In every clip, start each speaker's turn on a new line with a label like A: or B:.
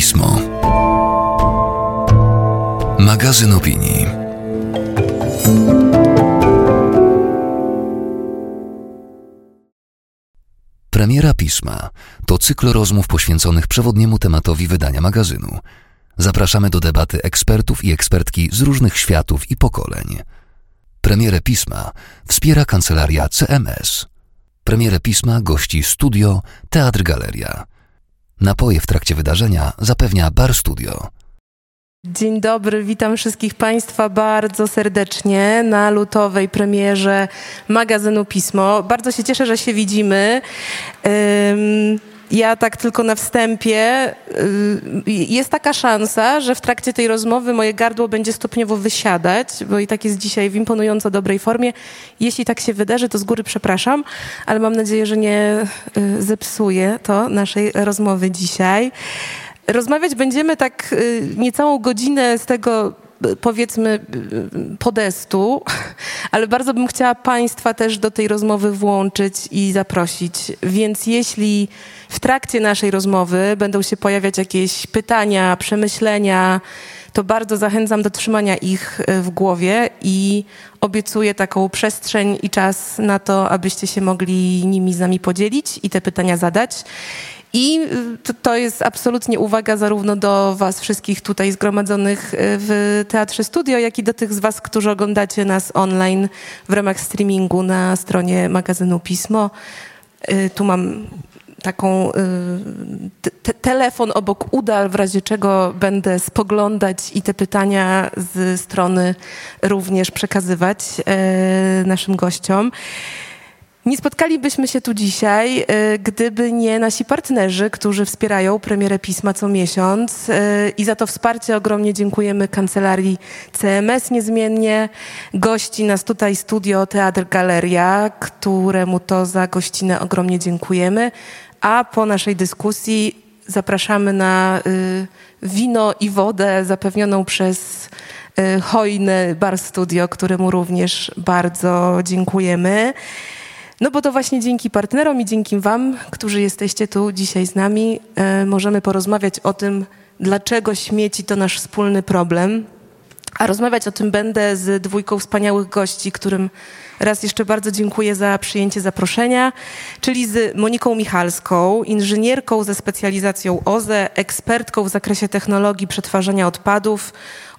A: Pismo. Magazyn opinii. Premiera Pisma to cykl rozmów poświęconych przewodniemu tematowi wydania magazynu. Zapraszamy do debaty ekspertów i ekspertki z różnych światów i pokoleń. Premierę Pisma wspiera kancelaria CMS. Premierę Pisma gości studio Teatr Galeria. Napoje w trakcie wydarzenia zapewnia Bar Studio.
B: Dzień dobry, witam wszystkich Państwa bardzo serdecznie na lutowej premierze magazynu Pismo. Bardzo się cieszę, że się widzimy. Ja tak tylko na wstępie. Y, jest taka szansa, że w trakcie tej rozmowy moje gardło będzie stopniowo wysiadać, bo i tak jest dzisiaj w imponująco dobrej formie. Jeśli tak się wydarzy, to z góry przepraszam, ale mam nadzieję, że nie y, zepsuje to naszej rozmowy dzisiaj. Rozmawiać będziemy tak y, niecałą godzinę z tego powiedzmy podestu, ale bardzo bym chciała Państwa też do tej rozmowy włączyć i zaprosić. Więc jeśli w trakcie naszej rozmowy będą się pojawiać jakieś pytania, przemyślenia, to bardzo zachęcam do trzymania ich e, w głowie i obiecuję taką przestrzeń i czas na to, abyście się mogli nimi z nami podzielić i te pytania zadać. I y, to jest absolutnie uwaga zarówno do Was wszystkich tutaj zgromadzonych y, w Teatrze Studio, jak i do tych z Was, którzy oglądacie nas online w ramach streamingu na stronie magazynu Pismo. Y, tu mam taką te telefon obok uda, w razie czego będę spoglądać i te pytania z strony również przekazywać naszym gościom. Nie spotkalibyśmy się tu dzisiaj, y, gdyby nie nasi partnerzy, którzy wspierają premierę pisma co miesiąc y, i za to wsparcie ogromnie dziękujemy kancelarii CMS niezmiennie, gości nas tutaj studio Teatr Galeria, któremu to za gościnę ogromnie dziękujemy, a po naszej dyskusji zapraszamy na y, wino i wodę zapewnioną przez hojny bar studio, któremu również bardzo dziękujemy. No bo to właśnie dzięki partnerom i dzięki Wam, którzy jesteście tu dzisiaj z nami, e, możemy porozmawiać o tym, dlaczego śmieci to nasz wspólny problem. A rozmawiać o tym będę z dwójką wspaniałych gości, którym raz jeszcze bardzo dziękuję za przyjęcie zaproszenia, czyli z Moniką Michalską, inżynierką ze specjalizacją OZE, ekspertką w zakresie technologii przetwarzania odpadów,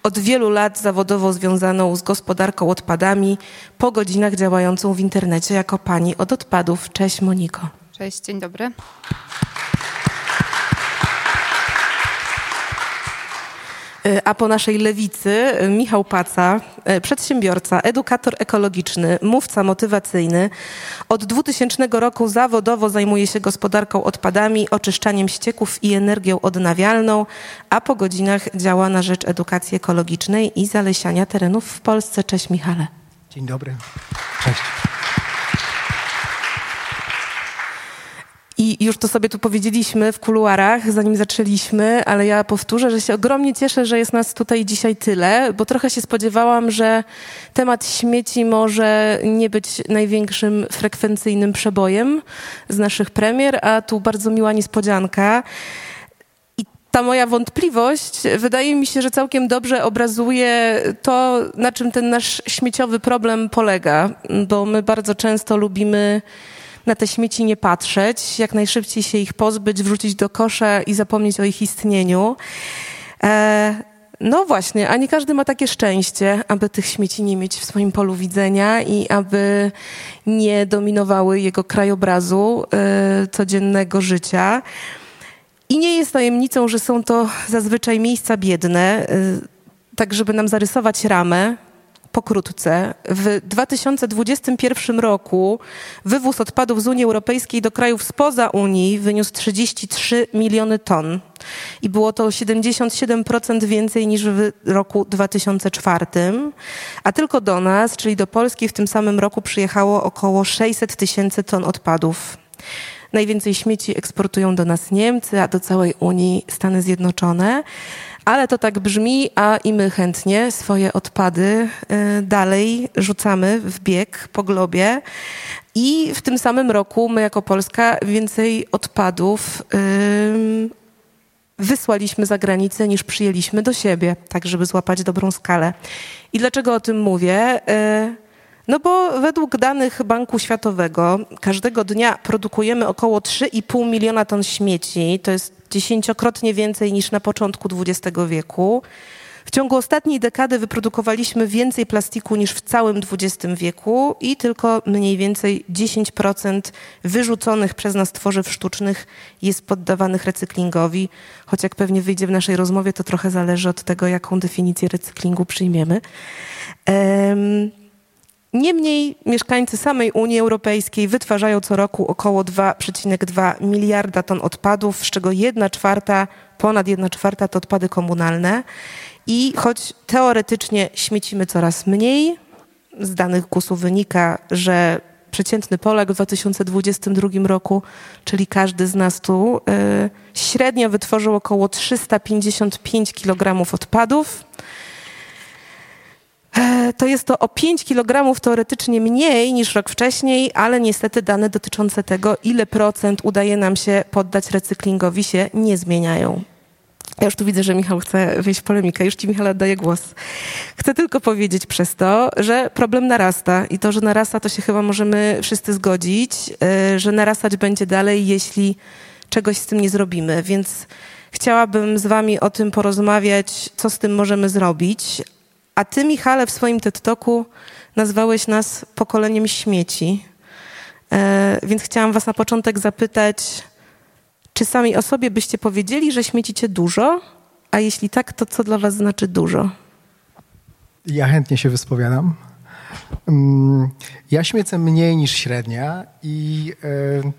B: od wielu lat zawodowo związaną z gospodarką odpadami, po godzinach działającą w internecie jako pani od odpadów. Cześć Moniko.
C: Cześć, dzień dobry.
B: A po naszej lewicy e, Michał Paca, e, przedsiębiorca, edukator ekologiczny, mówca motywacyjny. Od 2000 roku zawodowo zajmuje się gospodarką odpadami, oczyszczaniem ścieków i energią odnawialną, a po godzinach działa na rzecz edukacji ekologicznej i zalesiania terenów w Polsce. Cześć Michale.
D: Dzień dobry. Cześć.
B: I już to sobie tu powiedzieliśmy w kuluarach, zanim zaczęliśmy, ale ja powtórzę, że się ogromnie cieszę, że jest nas tutaj dzisiaj tyle, bo trochę się spodziewałam, że temat śmieci może nie być największym frekwencyjnym przebojem z naszych premier, a tu bardzo miła niespodzianka. Ta moja wątpliwość wydaje mi się, że całkiem dobrze obrazuje to, na czym ten nasz śmieciowy problem polega, bo my bardzo często lubimy na te śmieci nie patrzeć, jak najszybciej się ich pozbyć, wrzucić do kosza i zapomnieć o ich istnieniu. E, no właśnie, a nie każdy ma takie szczęście, aby tych śmieci nie mieć w swoim polu widzenia i aby nie dominowały jego krajobrazu e, codziennego życia. I nie jest tajemnicą, że są to zazwyczaj miejsca biedne, e, tak żeby nam zarysować ramę, pokrótce. W 2021 roku wywóz odpadów z Unii Europejskiej do krajów spoza Unii wyniósł 33 miliony ton. I było to 77% więcej niż w roku 2004. A tylko do nas, czyli do Polski, w tym samym roku przyjechało około 600 tysięcy ton odpadów. Najwięcej śmieci eksportują do nas Niemcy, a do całej Unii Stany Zjednoczone. Ale to tak brzmi, a i my chętnie swoje odpady y, dalej rzucamy w bieg po globie. I w tym samym roku my jako Polska więcej odpadów wysłaliśmy za granicę, niż przyjęliśmy do siebie, tak żeby złapać dobrą skalę. I dlaczego o tym mówię? E, no bo według danych Banku Światowego każdego dnia produkujemy około 3,5 miliona ton śmieci. To jest dziesięciokrotnie więcej niż na początku XX wieku. W ciągu ostatniej dekady wyprodukowaliśmy więcej plastiku niż w całym XX wieku i tylko mniej więcej 10% wyrzuconych przez nas tworzyw sztucznych jest poddawanych recyklingowi, choć jak pewnie wyjdzie w naszej rozmowie, to trochę zależy od tego, jaką definicję recyklingu przyjmiemy. Um, Niemniej mieszkańcy samej Unii Europejskiej wytwarzają co roku około 2,2 miliarda ton odpadów, z czego 1 czwarta, ponad 1 czwarta to odpady komunalne. I choć teoretycznie śmiecimy coraz mniej, z danych GUS-u wynika, że przeciętny Polak w 2022 roku, czyli każdy z nas tu, yy, średnio wytworzył około 355 kg odpadów. E, to jest to o 5 kg teoretycznie mniej niż rok wcześniej, ale niestety dane dotyczące tego, ile procent udaje nam się poddać recyklingowi, się nie zmieniają. Ja już tu widzę, że Michał chce wyjść w polemikę. Już ci, Michał, oddaję głos. Chcę tylko powiedzieć przez to, że problem narasta i to, że narasta, to się chyba możemy wszyscy zgodzić, e, że narastać będzie dalej, jeśli czegoś z tym nie zrobimy. Więc chciałabym z wami o tym porozmawiać, co z tym możemy zrobić. A ty, Michale, w swoim TED-Talku nazwałeś nas pokoleniem śmieci. E, więc chciałam was na początek zapytać, czy sami o sobie byście powiedzieli, że śmiecicie dużo? A jeśli tak, to co dla was znaczy dużo?
D: Ja chętnie się wyspowiadam. Mm, ja śmiecę mniej niż średnia i, e,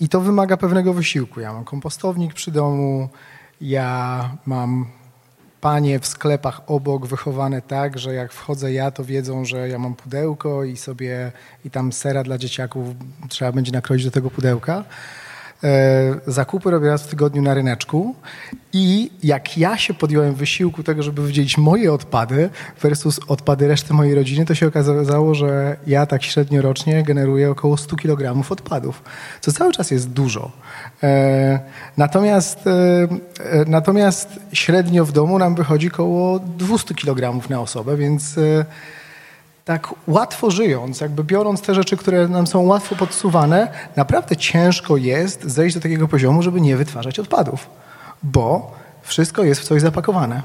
D: i to wymaga pewnego wysiłku. Ja mam kompostownik przy domu, ja mam panie w sklepach obok wychowane tak, że jak wchodzę ja, to wiedzą, że ja mam pudełko i sobie i tam sera dla dzieciaków trzeba będzie nakroić do tego pudełka. E, zakupy robię raz w tygodniu na ryneczku i jak ja się podjąłem wysiłku tego, żeby wydzielić moje odpady versus odpady reszty mojej rodziny, to się okazało, że ja tak średnio rocznie generuję około 100 kg odpadów, co cały czas jest dużo. E, natomiast, e, natomiast średnio w domu nam wychodzi około 200 kg na osobę, więc tak łatwo żyjąc, jakby biorąc te rzeczy, które nam są łatwo podsuwane, naprawdę ciężko jest zejść do takiego poziomu, żeby nie wytwarzać odpadów, bo wszystko jest w coś zapakowane.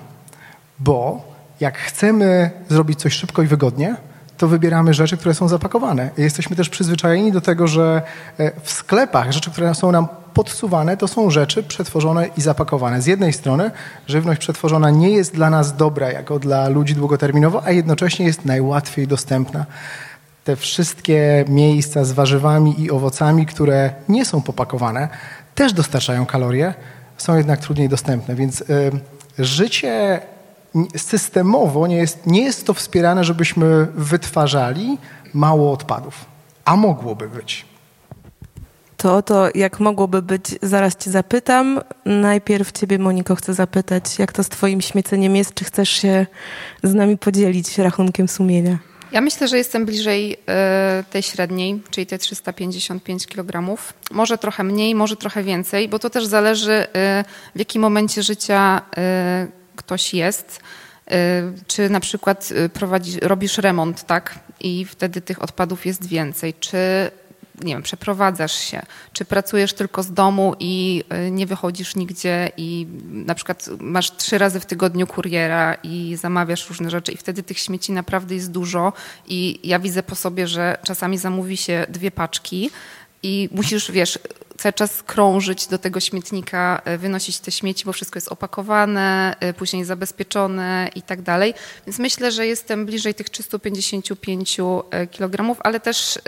D: Bo jak chcemy zrobić coś szybko i wygodnie, to wybieramy rzeczy, które są zapakowane. Jesteśmy też przyzwyczajeni do tego, że e, w sklepach rzeczy, które są nam podsuwane, to są rzeczy przetworzone i zapakowane. Z jednej strony żywność przetworzona nie jest dla nas dobra jako dla ludzi długoterminowo, a jednocześnie jest najłatwiej dostępna. Te wszystkie miejsca z warzywami i owocami, które nie są popakowane, też dostarczają kalorie, są jednak trudniej dostępne, więc y, życie systemowo nie jest, nie jest to wspierane, żebyśmy wytwarzali mało odpadów, a mogłoby być.
B: To o to, jak mogłoby być, zaraz cię zapytam. Najpierw ciebie, Moniko, chcę zapytać, jak to z twoim śmieceniem jest? Czy chcesz się z nami podzielić rachunkiem sumienia?
C: Ja myślę, że jestem bliżej y, tej średniej, czyli te 355 kg. Może trochę mniej, może trochę więcej, bo to też zależy, y, w jakim momencie życia y, ktoś jest, y, czy na przykład y, prowadzi, robisz remont, tak? I wtedy tych odpadów jest więcej. Czy nie wiem, przeprowadzasz się, czy pracujesz tylko z domu i y, nie wychodzisz nigdzie i na przykład masz trzy razy w tygodniu kuriera i zamawiasz różne rzeczy i wtedy tych śmieci naprawdę jest dużo i ja widzę po sobie, że czasami zamówi się dwie paczki i musisz, wiesz, cały czas krążyć do tego śmietnika, e, wynosić te śmieci, bo wszystko jest opakowane, e, później zabezpieczone i tak dalej. Więc myślę, że jestem bliżej tych 355 e, kg, ale też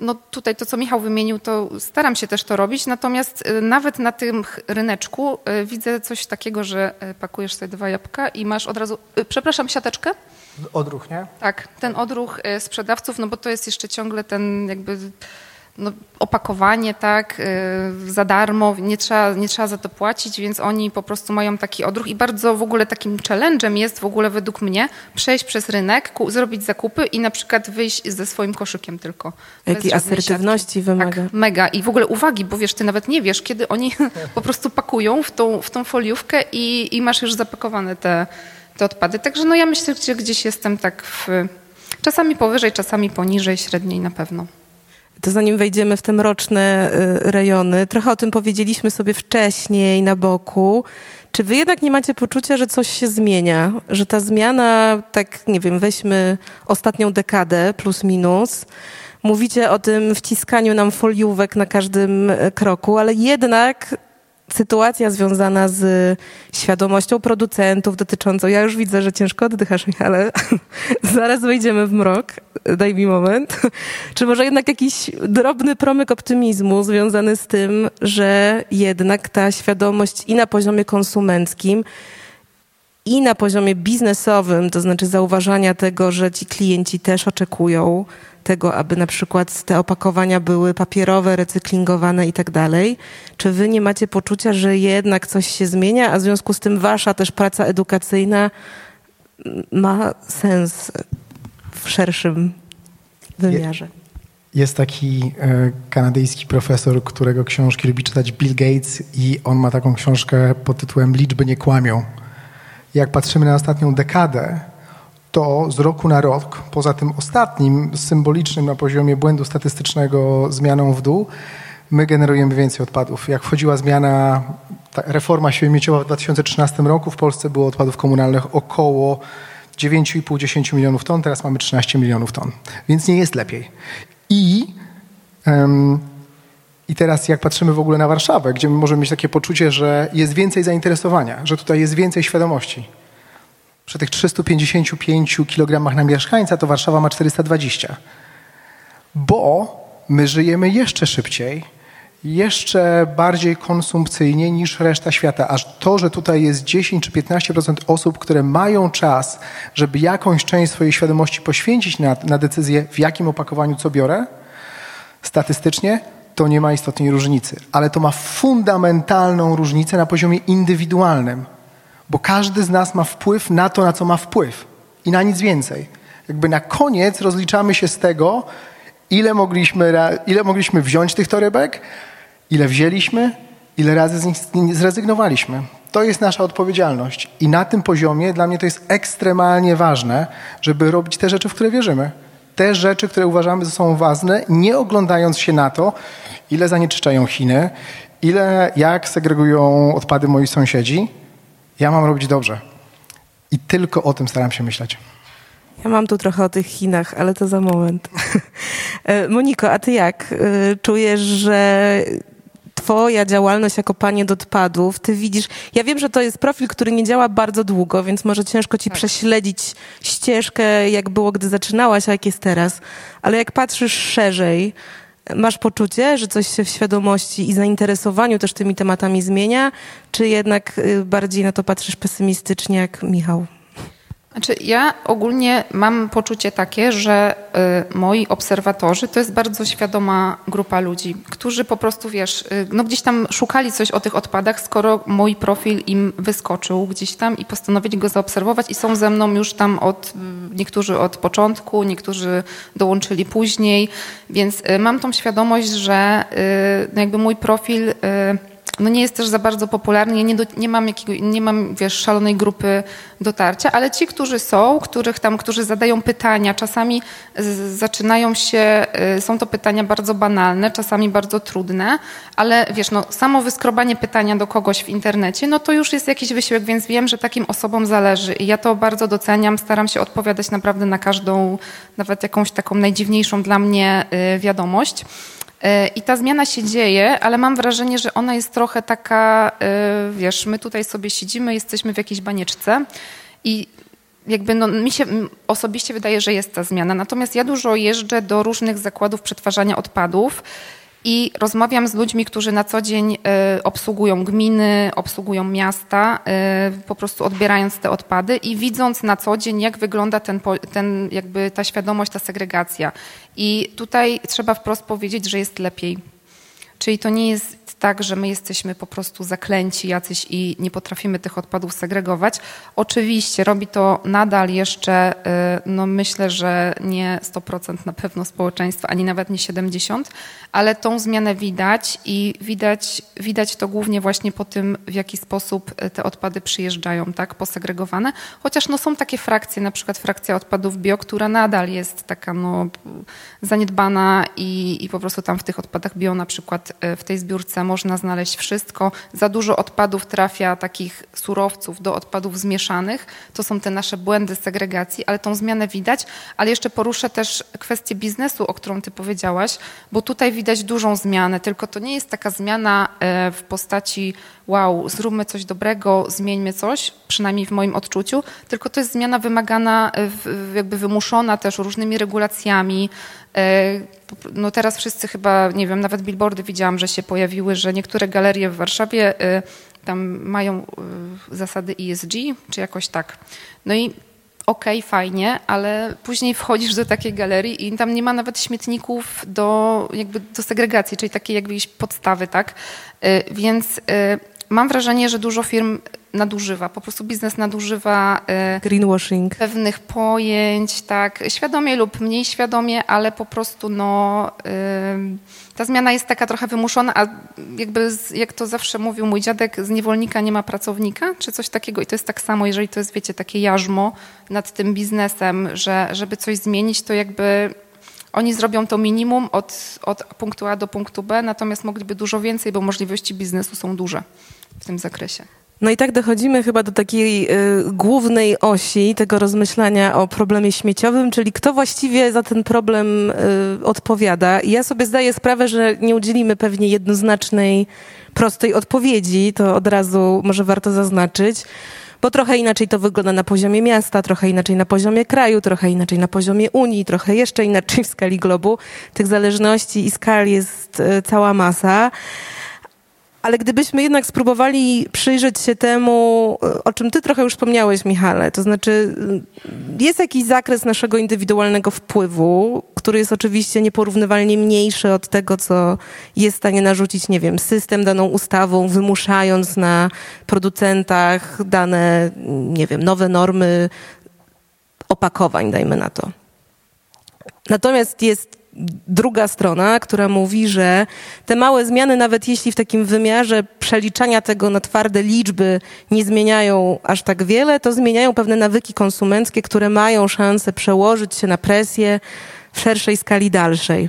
C: no tutaj to, co Michał wymienił, to staram się też to robić, natomiast nawet na tym ryneczku widzę coś takiego, że pakujesz sobie dwa jabłka i masz od razu, przepraszam, siateczkę?
D: Odruch, nie?
C: Tak, ten odruch sprzedawców, no bo to jest jeszcze ciągle ten jakby no, opakowanie, tak, y, za darmo, nie trzeba, nie trzeba za to płacić, więc oni po prostu mają taki odruch i bardzo w ogóle takim challenge'em jest w ogóle według mnie przejść przez rynek, zrobić zakupy i na przykład wyjść ze swoim koszykiem tylko.
B: Jakiej asertywności siatki. wymaga.
C: Tak, mega. I w ogóle uwagi, bo wiesz, ty nawet nie wiesz, kiedy oni po prostu pakują w tą, w tą foliówkę i, i masz już zapakowane te, te odpady. Także no ja myślę, że gdzieś jestem tak w, czasami powyżej, czasami poniżej, średniej na pewno
B: to zanim wejdziemy w te mroczne y, rejony, trochę o tym powiedzieliśmy sobie wcześniej na boku. Czy wy jednak nie macie poczucia, że coś się zmienia? Że ta zmiana, tak nie wiem, weźmy ostatnią dekadę plus minus, mówicie o tym wciskaniu nam foliówek na każdym y, kroku, ale jednak sytuacja związana z świadomością producentów dotyczącą, ja już widzę, że ciężko oddychasz, ale zaraz wejdziemy w mrok, daj mi moment. Czy może jednak jakiś drobny promyk optymizmu związany z tym, że jednak ta świadomość i na poziomie konsumenckim, i na poziomie biznesowym, to znaczy zauważania tego, że ci klienci też oczekują tego, aby na przykład te opakowania były papierowe, recyklingowane i tak dalej. Czy wy nie macie poczucia, że jednak coś się zmienia, a w związku z tym wasza też praca edukacyjna ma sens w szerszym wymiarze?
D: Jest taki e, kanadyjski profesor, którego książki lubi czytać Bill Gates i on ma taką książkę pod tytułem Liczby nie kłamią. Jak patrzymy na ostatnią dekadę, to z roku na rok, poza tym ostatnim, symbolicznym na poziomie błędu statystycznego zmianą w dół, my generujemy więcej odpadów. Jak wchodziła zmiana, reforma śmieciowa w 2013 roku, w Polsce było odpadów komunalnych około 9,5-10 milionów ton, teraz mamy 13 milionów ton, więc nie jest lepiej. I, um, I teraz jak patrzymy w ogóle na Warszawę, gdzie my możemy mieć takie poczucie, że jest więcej zainteresowania, że tutaj jest więcej świadomości, przy tych 355 kg na mieszkańca to Warszawa ma 420. Bo my żyjemy jeszcze szybciej, jeszcze bardziej konsumpcyjnie niż reszta świata. Aż to, że tutaj jest 10 czy 15% osób, które mają czas, żeby jakąś część swojej świadomości poświęcić na, na decyzję, w jakim opakowaniu co biorę, statystycznie to nie ma istotnej różnicy. Ale to ma fundamentalną różnicę na poziomie indywidualnym bo każdy z nas ma wpływ na to, na co ma wpływ i na nic więcej. Jakby na koniec rozliczamy się z tego, ile mogliśmy, ile mogliśmy wziąć tych torebek, ile wzięliśmy, ile razy z nich zrezygnowaliśmy. To jest nasza odpowiedzialność. I na tym poziomie dla mnie to jest ekstremalnie ważne, żeby robić te rzeczy, w które wierzymy. Te rzeczy, które uważamy, że są ważne, nie oglądając się na to, ile zanieczyszczają Chiny, ile, jak segregują odpady moi sąsiedzi, ja mam robić dobrze. I tylko o tym staram się myśleć.
B: Ja mam tu trochę o tych Chinach, ale to za moment. E, Moniko, a ty jak? E, czujesz, że twoja działalność jako panie do odpadów, ty widzisz, ja wiem, że to jest profil, który nie działa bardzo długo, więc może ciężko ci tak. prześledzić ścieżkę, jak było, gdy zaczynałaś, a jak jest teraz, ale jak patrzysz szerzej, Masz poczucie, że coś się w świadomości i zainteresowaniu też tymi tematami zmienia, czy jednak y, bardziej na to patrzysz pesymistycznie jak Michał?
C: Znaczy, ja ogólnie mam poczucie takie, że y, moi obserwatorzy to jest bardzo świadoma grupa ludzi, którzy po prostu, wiesz, y, no gdzieś tam szukali coś o tych odpadach, skoro mój profil im wyskoczył gdzieś tam i postanowili go zaobserwować i są ze mną już tam od, y, niektórzy od początku, niektórzy dołączyli później, więc y, mam tą świadomość, że y, no jakby mój profil y, no nie jest też za bardzo popularny. Ja nie, do, nie mam, jakiego, nie mam wiesz, szalonej grupy dotarcia, ale ci, którzy są, których tam, którzy zadają pytania, czasami zaczynają się, y, są to pytania bardzo banalne, czasami bardzo trudne, ale wiesz, no, samo wyskrobanie pytania do kogoś w internecie, no to już jest jakiś wysiłek, więc wiem, że takim osobom zależy i ja to bardzo doceniam, staram się odpowiadać naprawdę na każdą, nawet jakąś taką najdziwniejszą dla mnie y, wiadomość. E, I ta zmiana się dzieje, ale mam wrażenie, że ona jest trochę taka, wiesz, my tutaj sobie siedzimy, jesteśmy w jakiejś banieczce i jakby no, mi się osobiście wydaje, że jest ta zmiana. Natomiast ja dużo jeżdżę do różnych zakładów przetwarzania odpadów i rozmawiam z ludźmi, którzy na co dzień y, obsługują gminy, obsługują miasta, y, po prostu odbierając te odpady i widząc na co dzień, jak wygląda ten, ten, jakby ta świadomość, ta segregacja. I tutaj trzeba wprost powiedzieć, że jest lepiej. Czyli to nie jest tak, że my jesteśmy po prostu zaklęci jacyś i nie potrafimy tych odpadów segregować. Oczywiście robi to nadal jeszcze, y, no myślę, że nie 100% na pewno społeczeństwa, ani nawet nie 70%, ale tą zmianę widać i widać, widać to głównie właśnie po tym, w jaki sposób y, te odpady przyjeżdżają, tak, posegregowane. Chociaż no są takie frakcje, na przykład frakcja odpadów bio, która nadal jest taka no zaniedbana i, i po prostu tam w tych odpadach bio na przykład y, w tej zbiórce można znaleźć wszystko. Za dużo odpadów trafia takich surowców do odpadów zmieszanych. To są te nasze błędy segregacji, ale tą zmianę widać. Ale jeszcze poruszę też kwestię biznesu, o którą ty powiedziałaś, bo tutaj widać dużą zmianę, tylko to nie jest taka zmiana e, w postaci wow, zróbmy coś dobrego, zmieńmy coś, przynajmniej w moim odczuciu, tylko to jest zmiana wymagana, jakby wymuszona też różnymi regulacjami, E, no teraz wszyscy chyba, nie wiem, nawet billboardy widziałam, że się pojawiły, że niektóre galerie w Warszawie e, tam mają e, zasady ESG, czy jakoś tak. No i okej, okay, fajnie, ale później wchodzisz do takiej galerii i tam nie ma nawet śmietników do, jakby do segregacji, czyli takiej jakby podstawy, tak? Więc mam wrażenie, że dużo firm nadużywa, po prostu biznes nadużywa
B: e, greenwashing
C: pewnych pojęć, tak, świadomie lub mniej świadomie, ale po prostu no, ta zmiana jest taka trochę wymuszona, a jakby jak to zawsze mówił mój dziadek, z niewolnika nie ma pracownika, czy coś takiego i to jest tak samo, jeżeli to jest, wiecie, takie jarzmo nad tym biznesem, że żeby coś zmienić, to jakby oni zrobią to minimum od, od punktu A do punktu B, natomiast mogliby dużo więcej, bo możliwości biznesu są duże w tym zakresie.
B: No i tak dochodzimy chyba do takiej y, głównej osi tego rozmyślania o problemie śmieciowym, czyli kto właściwie za ten problem y, odpowiada. I ja sobie zdaję sprawę, że nie udzielimy pewnie jednoznacznej, prostej odpowiedzi, to od razu może warto zaznaczyć, bo trochę inaczej to wygląda na poziomie miasta, trochę inaczej na poziomie kraju, trochę inaczej na poziomie Unii, trochę jeszcze inaczej w skali globu. Tych zależności i skali jest y, cała masa. Ale gdybyśmy jednak spróbowali przyjrzeć się temu, o czym ty trochę już wspomniałeś, Michale, to znaczy jest jakiś zakres naszego indywidualnego wpływu, który jest oczywiście nieporównywalnie mniejszy od tego, co jest w stanie narzucić, nie wiem, system daną ustawą, wymuszając na producentach dane, nie wiem, nowe normy opakowań, dajmy na to. Natomiast jest druga strona, która mówi, że te małe zmiany, nawet jeśli w takim wymiarze przeliczania tego na twarde liczby nie zmieniają aż tak wiele, to zmieniają pewne nawyki konsumenckie, które mają szansę przełożyć się na presję w szerszej skali dalszej.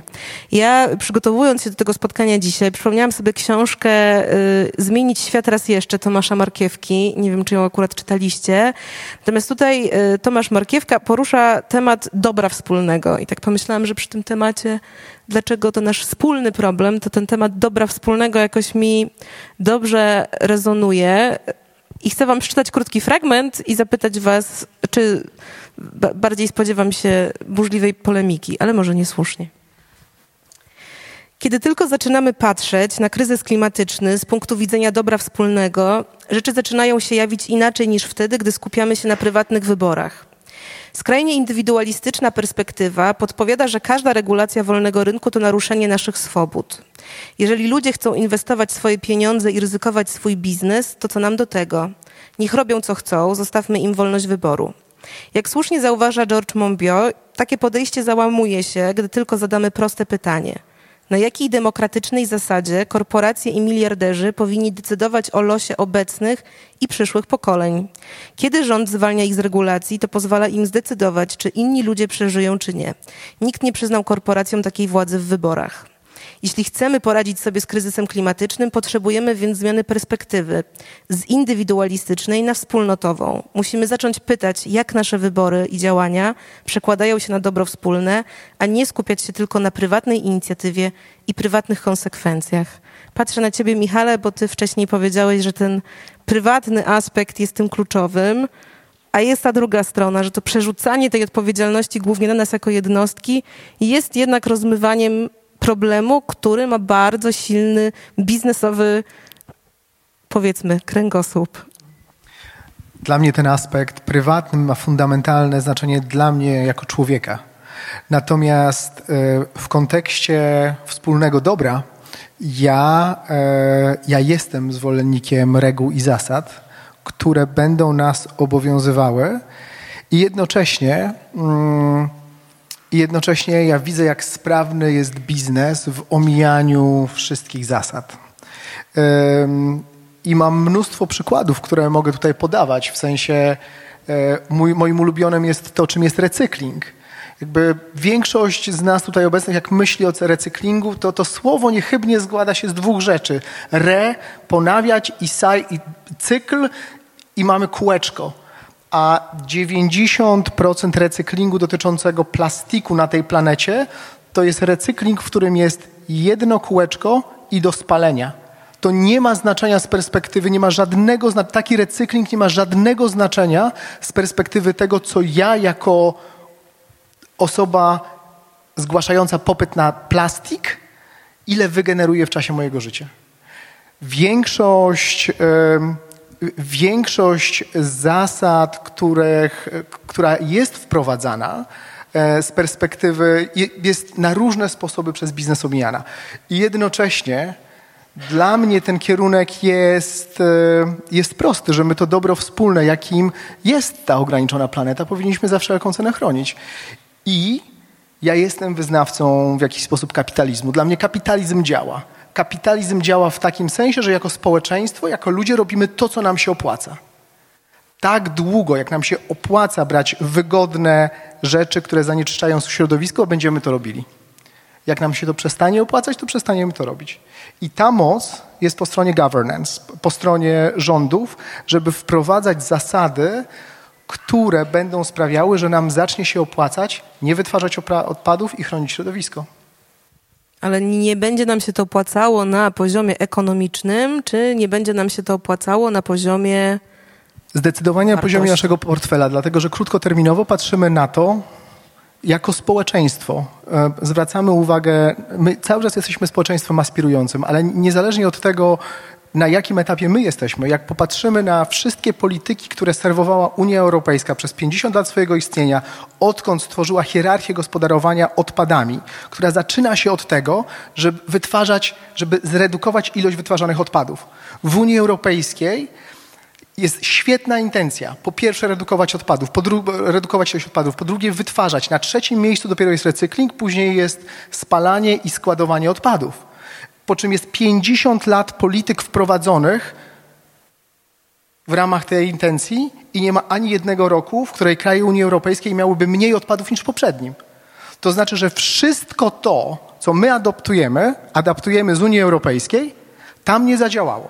B: Ja przygotowując się do tego spotkania dzisiaj, przypomniałam sobie książkę y, Zmienić świat raz jeszcze Tomasza Markiewki. Nie wiem, czy ją akurat czytaliście. Natomiast tutaj y, Tomasz Markiewka porusza temat dobra wspólnego. I tak pomyślałam, że przy tym temacie dlaczego to nasz wspólny problem, to ten temat dobra wspólnego jakoś mi dobrze rezonuje. I chcę wam przeczytać krótki fragment i zapytać was, czy bardziej spodziewam się burzliwej polemiki, ale może niesłusznie. Kiedy tylko zaczynamy patrzeć na kryzys klimatyczny z punktu widzenia dobra wspólnego, rzeczy zaczynają się jawić inaczej niż wtedy, gdy skupiamy się na prywatnych wyborach. Skrajnie indywidualistyczna perspektywa podpowiada, że każda regulacja wolnego rynku to naruszenie naszych swobód. Jeżeli ludzie chcą inwestować swoje pieniądze i ryzykować swój biznes, to co nam do tego? Niech robią co chcą, zostawmy im wolność wyboru. Jak słusznie zauważa George Monbiot, takie podejście załamuje się, gdy tylko zadamy proste pytanie. Na jakiej demokratycznej zasadzie korporacje i miliarderzy powinni decydować o losie obecnych i przyszłych pokoleń? Kiedy rząd zwalnia ich z regulacji, to pozwala im zdecydować, czy inni ludzie przeżyją, czy nie. Nikt nie przyznał korporacjom takiej władzy w wyborach. Jeśli chcemy poradzić sobie z kryzysem klimatycznym, potrzebujemy więc zmiany perspektywy z indywidualistycznej na wspólnotową. Musimy zacząć pytać, jak nasze wybory i działania przekładają się na dobro wspólne, a nie skupiać się tylko na prywatnej inicjatywie i prywatnych konsekwencjach. Patrzę na ciebie, Michale, bo ty wcześniej powiedziałeś, że ten prywatny aspekt jest tym kluczowym, a jest ta druga strona, że to przerzucanie tej odpowiedzialności głównie na nas jako jednostki jest jednak rozmywaniem problemu, który ma bardzo silny biznesowy, powiedzmy, kręgosłup.
D: Dla mnie ten aspekt prywatny ma fundamentalne znaczenie dla mnie jako człowieka. Natomiast e, w kontekście wspólnego dobra, ja, e, ja jestem zwolennikiem reguł i zasad, które będą nas obowiązywały i jednocześnie, mm, jednocześnie ja widzę, jak sprawny jest biznes w omijaniu wszystkich zasad. I mam mnóstwo przykładów, które mogę tutaj podawać. W sensie e, mój, moim ulubionym jest to, czym jest recykling. Jakby większość z nas tutaj obecnych, jak myśli o recyklingu, to to słowo niechybnie składa się z dwóch rzeczy. Re, ponawiać i saj, i cykl i mamy kółeczko. A 90% recyklingu dotyczącego plastiku na tej planecie to jest recykling, w którym jest jedno kółeczko i do spalenia to nie ma znaczenia z perspektywy, nie ma żadnego, taki recykling nie ma żadnego znaczenia z perspektywy tego, co ja jako osoba zgłaszająca popyt na plastik, ile wygeneruję w czasie mojego życia. Większość, yy, większość zasad, których, która jest wprowadzana, e, z perspektywy jest na różne sposoby przez biznes omijana. I jednocześnie dla mnie ten kierunek jest, e, jest prosty, że my to dobro wspólne, jakim jest ta ograniczona planeta, powinniśmy za wszelką cenę chronić. I ja jestem wyznawcą w jakiś sposób kapitalizmu. Dla mnie kapitalizm działa. Kapitalizm działa w takim sensie, że jako społeczeństwo, jako ludzie robimy to, co nam się opłaca. Tak długo, jak nam się opłaca brać wygodne rzeczy, które zanieczyszczają środowisko, będziemy to robili. Jak nam się to przestanie opłacać, to przestaniemy to robić. I ta moc jest po stronie governance, po stronie rządów, żeby wprowadzać zasady, które będą sprawiały, że nam zacznie się opłacać nie wytwarzać odpadów i chronić środowisko.
B: Ale nie będzie nam się to opłacało na poziomie ekonomicznym, czy nie będzie nam się to opłacało na poziomie.
D: Zdecydowanie na poziomie naszego portfela, dlatego że krótkoterminowo patrzymy na to, jako społeczeństwo e, zwracamy uwagę, my cały czas jesteśmy społeczeństwem aspirującym, ale niezależnie od tego, na jakim etapie my jesteśmy, jak popatrzymy na wszystkie polityki, które serwowała Unia Europejska przez 50 lat swojego istnienia, odkąd stworzyła hierarchię gospodarowania odpadami, która zaczyna się od tego, żeby wytwarzać, żeby zredukować ilość wytwarzanych odpadów. W Unii Europejskiej jest świetna intencja. Po pierwsze redukować odpadów, po dru- redukować ilość odpadów, po drugie wytwarzać. Na trzecim miejscu dopiero jest recykling, później jest spalanie i składowanie odpadów. Po czym jest 50 lat polityk wprowadzonych w ramach tej intencji i nie ma ani jednego roku, w której kraje Unii Europejskiej miałyby mniej odpadów niż w poprzednim. To znaczy, że wszystko to, co my adoptujemy, adaptujemy z Unii Europejskiej, tam nie zadziałało.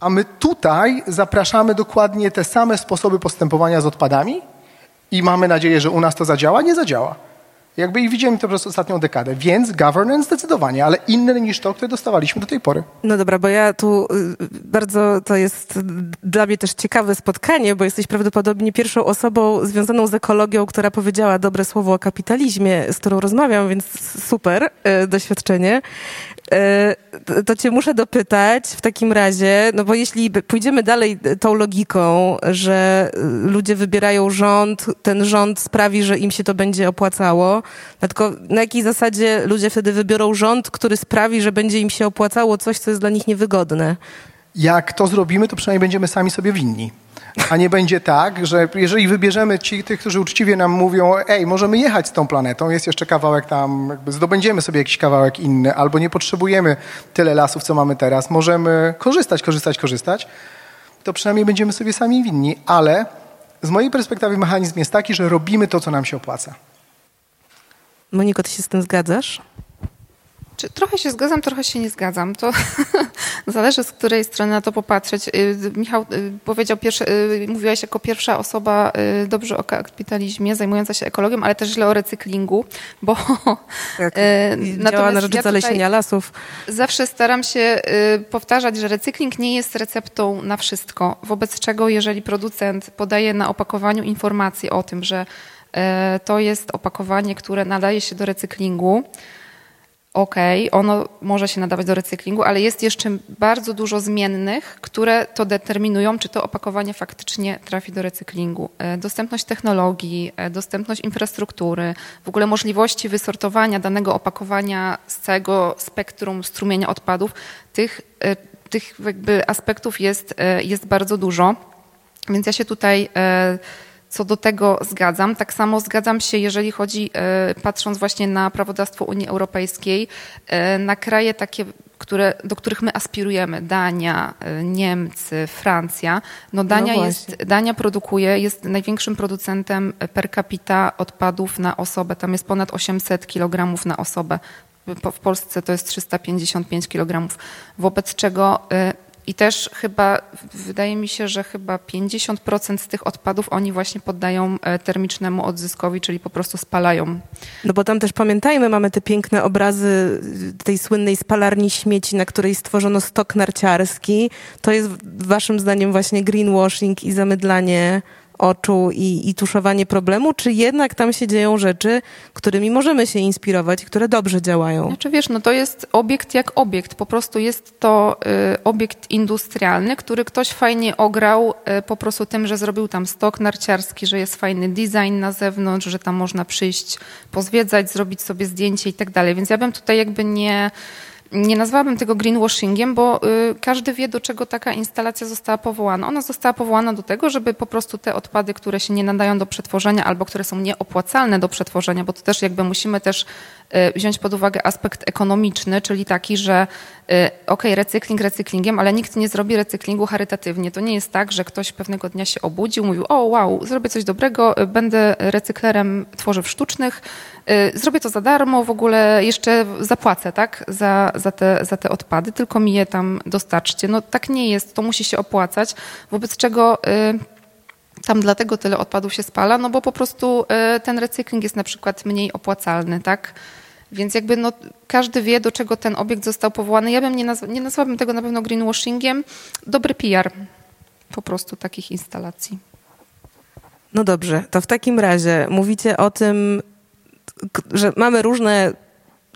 D: A my tutaj zapraszamy dokładnie te same sposoby postępowania z odpadami i mamy nadzieję, że u nas to zadziała. Nie zadziała. Jakby i widziałem to przez ostatnią dekadę. Więc governance zdecydowanie, ale inny niż to, które dostawaliśmy do tej pory.
B: No dobra, bo ja tu y, bardzo to jest dla mnie też ciekawe spotkanie, bo jesteś prawdopodobnie pierwszą osobą związaną z ekologią, która powiedziała dobre słowo o kapitalizmie, z którą rozmawiam, więc super y, doświadczenie. E, to cię muszę dopytać w takim razie, no bo jeśli pójdziemy dalej tą logiką, że ludzie wybierają rząd, ten rząd sprawi, że im się to będzie opłacało, no tylko na jakiej zasadzie ludzie wtedy wybiorą rząd, który sprawi, że będzie im się opłacało coś, co jest dla nich niewygodne?
D: Jak to zrobimy, to przynajmniej będziemy sami sobie winni. A nie będzie tak, że jeżeli wybierzemy ci, tych, którzy uczciwie nam mówią, ej, możemy jechać z tą planetą, jest jeszcze kawałek tam, zdobędziemy sobie jakiś kawałek inny, albo nie potrzebujemy tyle lasów, co mamy teraz, możemy korzystać, korzystać, korzystać, to przynajmniej będziemy sobie sami winni, ale z mojej perspektywy mechanizm jest taki, że robimy to, co nam się opłaca.
B: Moniko, ty się z tym zgadzasz?
C: Czy trochę się zgadzam, trochę się nie zgadzam. To zależy z której strony na to popatrzeć. Y, Michał y, powiedział, pierwsze, y, mówiłaś jako pierwsza osoba dobrze o kapitalizmie, zajmująca się ekologią, ale też źle o recyklingu, bo
B: tak, działa na rzecz ja zalesienia lasów.
C: Zawsze staram się powtarzać, że recykling nie jest receptą na wszystko, wobec czego jeżeli producent podaje na opakowaniu informację o tym, że to jest opakowanie, które nadaje się do recyklingu, okej, okay, ono może się nadawać do recyklingu, ale jest jeszcze bardzo dużo zmiennych, które to determinują, czy to opakowanie faktycznie trafi do recyklingu. E, dostępność technologii, e, dostępność infrastruktury, w ogóle możliwości wysortowania danego opakowania z całego spektrum strumienia odpadów, tych, e, tych jakby aspektów jest, jest bardzo dużo. Więc ja się tutaj co do tego zgadzam. Tak samo zgadzam się, jeżeli chodzi, e, patrząc właśnie na prawodawstwo Unii Europejskiej, e, na kraje takie, które, do których my aspirujemy, Dania, e, Niemcy, Francja. No Dania, no jest, Dania produkuje, jest największym producentem per capita odpadów na osobę. Tam jest ponad 800 kg na osobę. W Polsce to jest 355 kg, wobec czego i też chyba, wydaje mi się, że chyba 50% z tych odpadów oni właśnie poddają e, termicznemu odzyskowi, czyli po prostu spalają.
B: No bo tam też pamiętajmy, mamy te piękne obrazy tej słynnej spalarni śmieci, na której stworzono stok narciarski. To jest waszym zdaniem właśnie greenwashing i zamydlanie oczu i, i tuszowanie problemu, czy jednak tam się dzieją rzeczy, którymi możemy się inspirować które dobrze działają?
C: Znaczy wiesz, no to jest obiekt jak obiekt. Po prostu jest to y, obiekt industrialny, który ktoś fajnie ograł y, po prostu tym, że zrobił tam stok narciarski, że jest fajny design na zewnątrz, że tam można przyjść, pozwiedzać, zrobić sobie zdjęcie i tak dalej. Więc ja bym tutaj jakby nie nie nazwałabym tego greenwashingiem, bo y, każdy wie, do czego taka instalacja została powołana. Ona została powołana do tego, żeby po prostu te odpady, które się nie nadają do przetworzenia albo które są nieopłacalne do przetworzenia, bo to też jakby musimy też y, wziąć pod uwagę aspekt ekonomiczny, czyli taki, że ok, recykling recyklingiem, ale nikt nie zrobi recyklingu charytatywnie. To nie jest tak, że ktoś pewnego dnia się obudził, mówił, o wow, zrobię coś dobrego, będę recyklerem tworzyw sztucznych, zrobię to za darmo, w ogóle jeszcze zapłacę, tak, za, za, te, za te odpady, tylko mi je tam dostarczcie. No tak nie jest, to musi się opłacać, wobec czego y, tam dlatego tyle odpadów się spala, no bo po prostu y, ten recykling jest na przykład mniej opłacalny, tak? Więc jakby no, każdy wie, do czego ten obiekt został powołany. Ja bym nie, nazwa, nie nazwałabym tego na pewno greenwashingiem. Dobry PR po prostu takich instalacji.
B: No dobrze, to w takim razie mówicie o tym, że mamy różne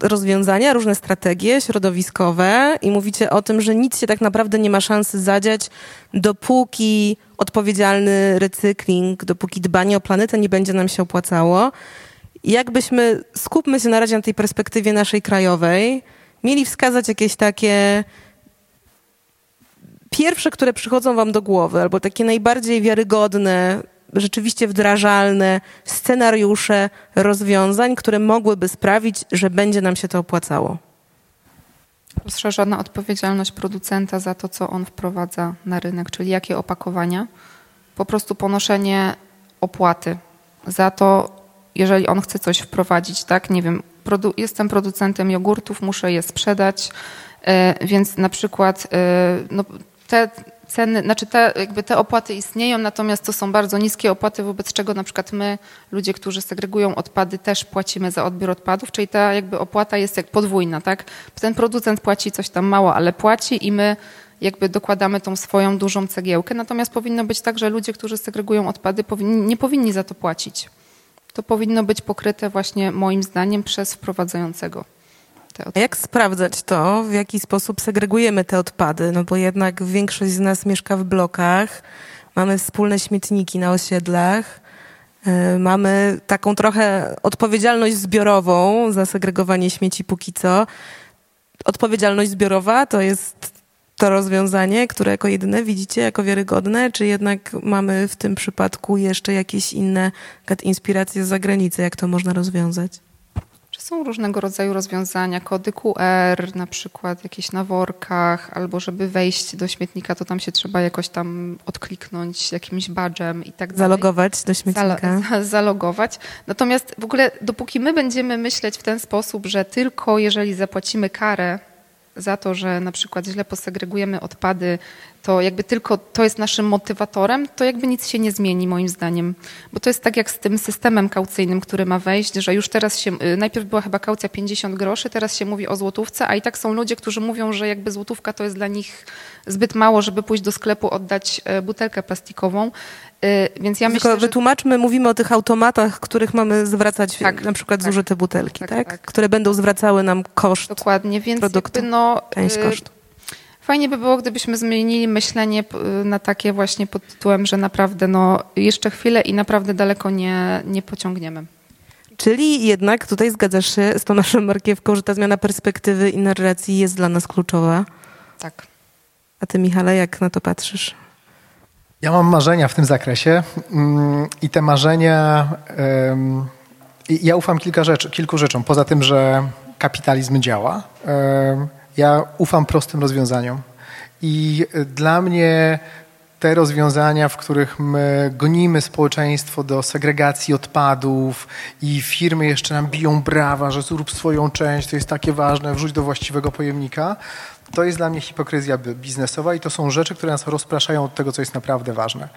B: rozwiązania, różne strategie środowiskowe i mówicie o tym, że nic się tak naprawdę nie ma szansy zadziać, dopóki odpowiedzialny recykling, dopóki dbanie o planetę nie będzie nam się opłacało. Jakbyśmy, skupmy się na razie na tej perspektywie naszej krajowej, mieli wskazać jakieś takie pierwsze, które przychodzą wam do głowy, albo takie najbardziej wiarygodne rzeczywiście wdrażalne scenariusze rozwiązań, które mogłyby sprawić, że będzie nam się to opłacało.
C: Rozszerzona odpowiedzialność producenta za to, co on wprowadza na rynek, czyli jakie opakowania. Po prostu ponoszenie opłaty za to, jeżeli on chce coś wprowadzić, tak? Nie wiem, produ jestem producentem jogurtów, muszę je sprzedać, yy, więc na przykład yy, no, te ceny, znaczy te, jakby te opłaty istnieją, natomiast to są bardzo niskie opłaty, wobec czego na przykład my, ludzie, którzy segregują odpady, też płacimy za odbiór odpadów, czyli ta jakby opłata jest jak podwójna, tak? Ten producent płaci coś tam mało, ale płaci i my jakby dokładamy tą swoją dużą cegiełkę. Natomiast powinno być tak, że ludzie, którzy segregują odpady, powinni, nie powinni za to płacić. To powinno być pokryte właśnie moim zdaniem przez wprowadzającego.
B: A jak sprawdzać to, w jaki sposób segregujemy te odpady? No bo jednak większość z nas mieszka w blokach, mamy wspólne śmietniki na osiedlach, y, mamy taką trochę odpowiedzialność zbiorową za segregowanie śmieci póki co. Odpowiedzialność zbiorowa to jest to rozwiązanie, które jako jedyne widzicie jako wiarygodne, czy jednak mamy w tym przypadku jeszcze jakieś inne inspiracje z zagranicy, jak to można rozwiązać?
C: Są różnego rodzaju rozwiązania, kody QR, na przykład jakieś na workach, albo żeby wejść do śmietnika, to tam się trzeba jakoś tam odkliknąć jakimś badżem i tak dalej.
B: Zalogować do śmietnika.
C: Zal zalogować. Natomiast w ogóle dopóki my będziemy myśleć w ten sposób, że tylko jeżeli zapłacimy karę za to, że na przykład źle posegregujemy odpady, to jakby tylko to jest naszym motywatorem, to jakby nic się nie zmieni moim zdaniem. Bo to jest tak jak z tym systemem kaucyjnym, który ma wejść, że już teraz się, y, najpierw była chyba kaucja 50 groszy, teraz się mówi o złotówce, a i tak są ludzie, którzy mówią, że jakby złotówka to jest dla nich zbyt mało, żeby pójść do sklepu, oddać e, butelkę plastikową. Y, więc ja
B: Tylko
C: myślę, że...
B: wytłumaczmy, mówimy o tych automatach, których mamy zwracać
C: Tak,
B: na przykład
C: tak,
B: zużyte butelki, tak,
C: tak, tak.
B: Które będą zwracały nam koszt
C: Dokładnie, więc
B: produktu,
C: jakby no...
B: część
C: y,
B: kosztu.
C: Fajnie by było, gdybyśmy zmienili myślenie p- na takie właśnie pod tytułem, że naprawdę no jeszcze chwilę i naprawdę daleko nie, nie pociągniemy.
B: Czyli jednak tutaj zgadzasz się z Tomaszem Markiewką, że ta zmiana perspektywy i narracji jest dla nas kluczowa.
C: Tak.
B: A ty, Michale, jak na to patrzysz?
D: Ja mam marzenia w tym zakresie mm, i te marzenia. ja ufam kilka rzeczy, kilku rzeczom. Poza tym, że kapitalizm działa, ja ufam prostym rozwiązaniom. I dla mnie te rozwiązania, w których my gonimy społeczeństwo do segregacji odpadów i firmy jeszcze nam biją brawa, że zrób swoją część, to jest takie ważne, wrzuć do właściwego pojemnika, to jest dla mnie hipokryzja bi- biznesowa i to są rzeczy, które nas rozpraszają od tego, co jest naprawdę ważne.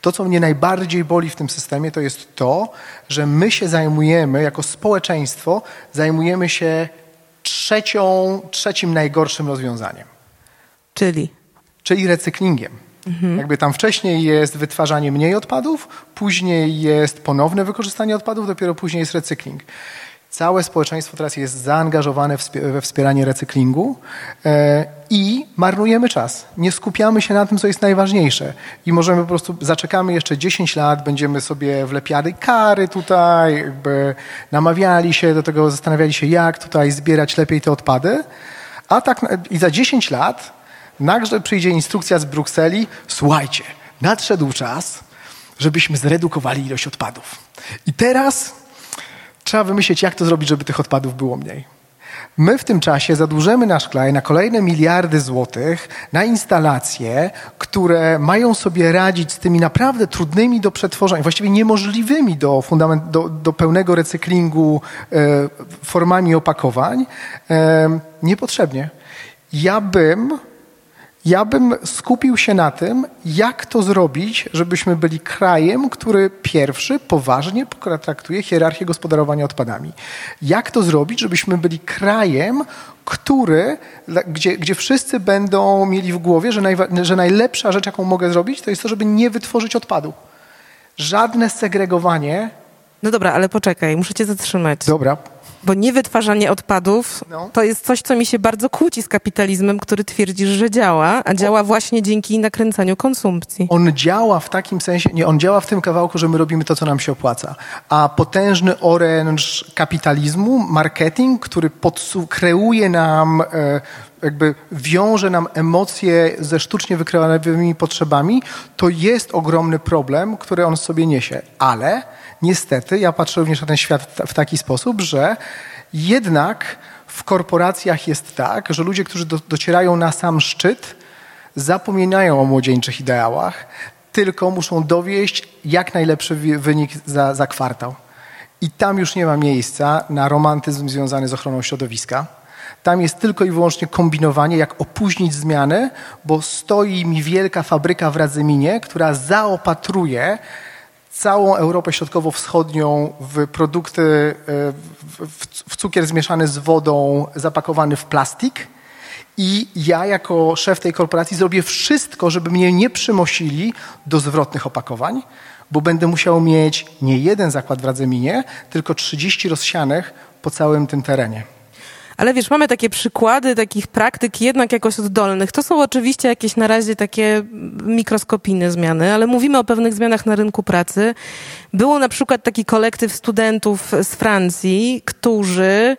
D: To, co mnie najbardziej boli w tym systemie, to jest to, że my się zajmujemy, jako społeczeństwo, zajmujemy się trzecią, trzecim najgorszym rozwiązaniem
B: Czyli
D: czyli recyklingiem. Jakby tam wcześniej jest wytwarzanie mniej odpadów, później jest ponowne wykorzystanie odpadów, dopiero później jest recykling. Całe społeczeństwo teraz jest zaangażowane we wspieranie recyklingu e, i marnujemy czas. Nie skupiamy się na tym, co jest najważniejsze. I możemy po prostu, zaczekamy jeszcze 10 lat, będziemy sobie wlepiali kary tutaj, jakby namawiali się do tego, zastanawiali się, jak tutaj zbierać lepiej te odpady. A tak, i za 10 lat nagle przyjdzie instrukcja z Brukseli, słuchajcie, nadszedł czas, żebyśmy zredukowali ilość odpadów. I teraz trzeba wymyślić, jak to zrobić, żeby tych odpadów było mniej. My w tym czasie zadłużymy nasz kraj na kolejne miliardy złotych na instalacje, które mają sobie radzić z tymi naprawdę trudnymi do przetworzenia, właściwie niemożliwymi do, fundament, do, do pełnego recyklingu e, formami opakowań, e, niepotrzebnie. Ja bym ja bym skupił się na tym, jak to zrobić, żebyśmy byli krajem, który pierwszy poważnie traktuje hierarchię gospodarowania odpadami. Jak to zrobić, żebyśmy byli krajem, który, gdzie, gdzie wszyscy będą mieli w głowie, że, że najlepsza rzecz, jaką mogę zrobić, to jest to, żeby nie wytworzyć odpadu. Żadne segregowanie.
B: No dobra, ale poczekaj, muszę cię zatrzymać.
D: Dobra,
B: Bo niewytwarzanie odpadów
D: No.
B: to jest coś, co mi się bardzo kłóci z kapitalizmem, który twierdzisz, że działa, a działa właśnie dzięki nakręcaniu konsumpcji.
D: On działa w takim sensie, nie, on działa w tym kawałku, że my robimy to, co nam się opłaca. A potężny oręż kapitalizmu, marketing, który podsu- kreuje nam, e, jakby wiąże nam emocje ze sztucznie wykreowanymi potrzebami, to jest ogromny problem, który on sobie niesie. Ale niestety, ja patrzę również na ten świat w taki sposób, że jednak w korporacjach jest tak, że ludzie, którzy do, docierają na sam szczyt, zapominają o młodzieńczych ideałach, tylko muszą dowieść jak najlepszy wynik za, za kwartał. I tam już nie ma miejsca na romantyzm związany z ochroną środowiska. Tam jest tylko i wyłącznie kombinowanie, jak opóźnić zmiany, bo stoi mi wielka fabryka w Radzyminie, która zaopatruje całą Europę Środkowo-Wschodnią w produkty, e, w, cukier zmieszany z wodą, zapakowany w plastik. I ja jako szef tej korporacji zrobię wszystko, żeby mnie nie przymosili do zwrotnych opakowań, bo będę musiał mieć nie jeden zakład w Radzyminie, tylko 30 rozsianych po całym tym terenie.
B: Ale wiesz, mamy takie przykłady takich praktyk jednak jakoś oddolnych. To są oczywiście jakieś na razie takie mikroskopijne zmiany, ale mówimy o pewnych zmianach na rynku pracy. Było na przykład taki kolektyw studentów z Francji, którzy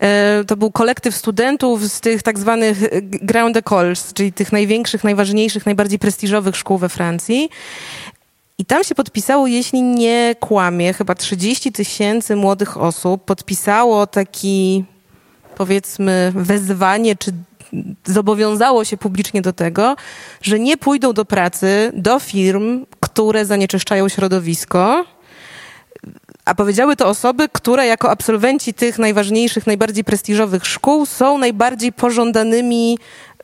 B: e, to był kolektyw studentów z tych tak zwanych Grand Écoles, czyli tych największych, najważniejszych, najbardziej prestiżowych szkół we Francji. I tam się podpisało, jeśli nie kłamie, chyba 30 tysięcy młodych osób podpisało taki, powiedzmy, wezwanie, czy zobowiązało się publicznie do tego, że nie pójdą do pracy do firm, które zanieczyszczają środowisko. A powiedziały to osoby, które jako absolwenci tych najważniejszych, najbardziej prestiżowych szkół są najbardziej pożądanymi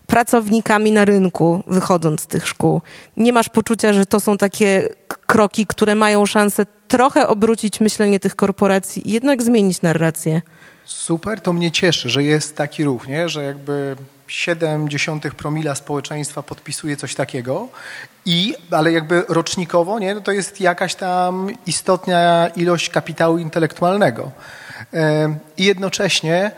B: pracownikami na rynku, wychodząc z tych szkół. Nie masz poczucia, że to są takie kroki, które mają szansę trochę obrócić myślenie tych korporacji i jednak zmienić narrację?
D: Super, to mnie cieszy, że jest taki ruch, nie? że jakby 0,7 promila społeczeństwa podpisuje coś takiego, i, ale jakby rocznikowo nie? No to jest jakaś tam istotna ilość kapitału intelektualnego. I jednocześnie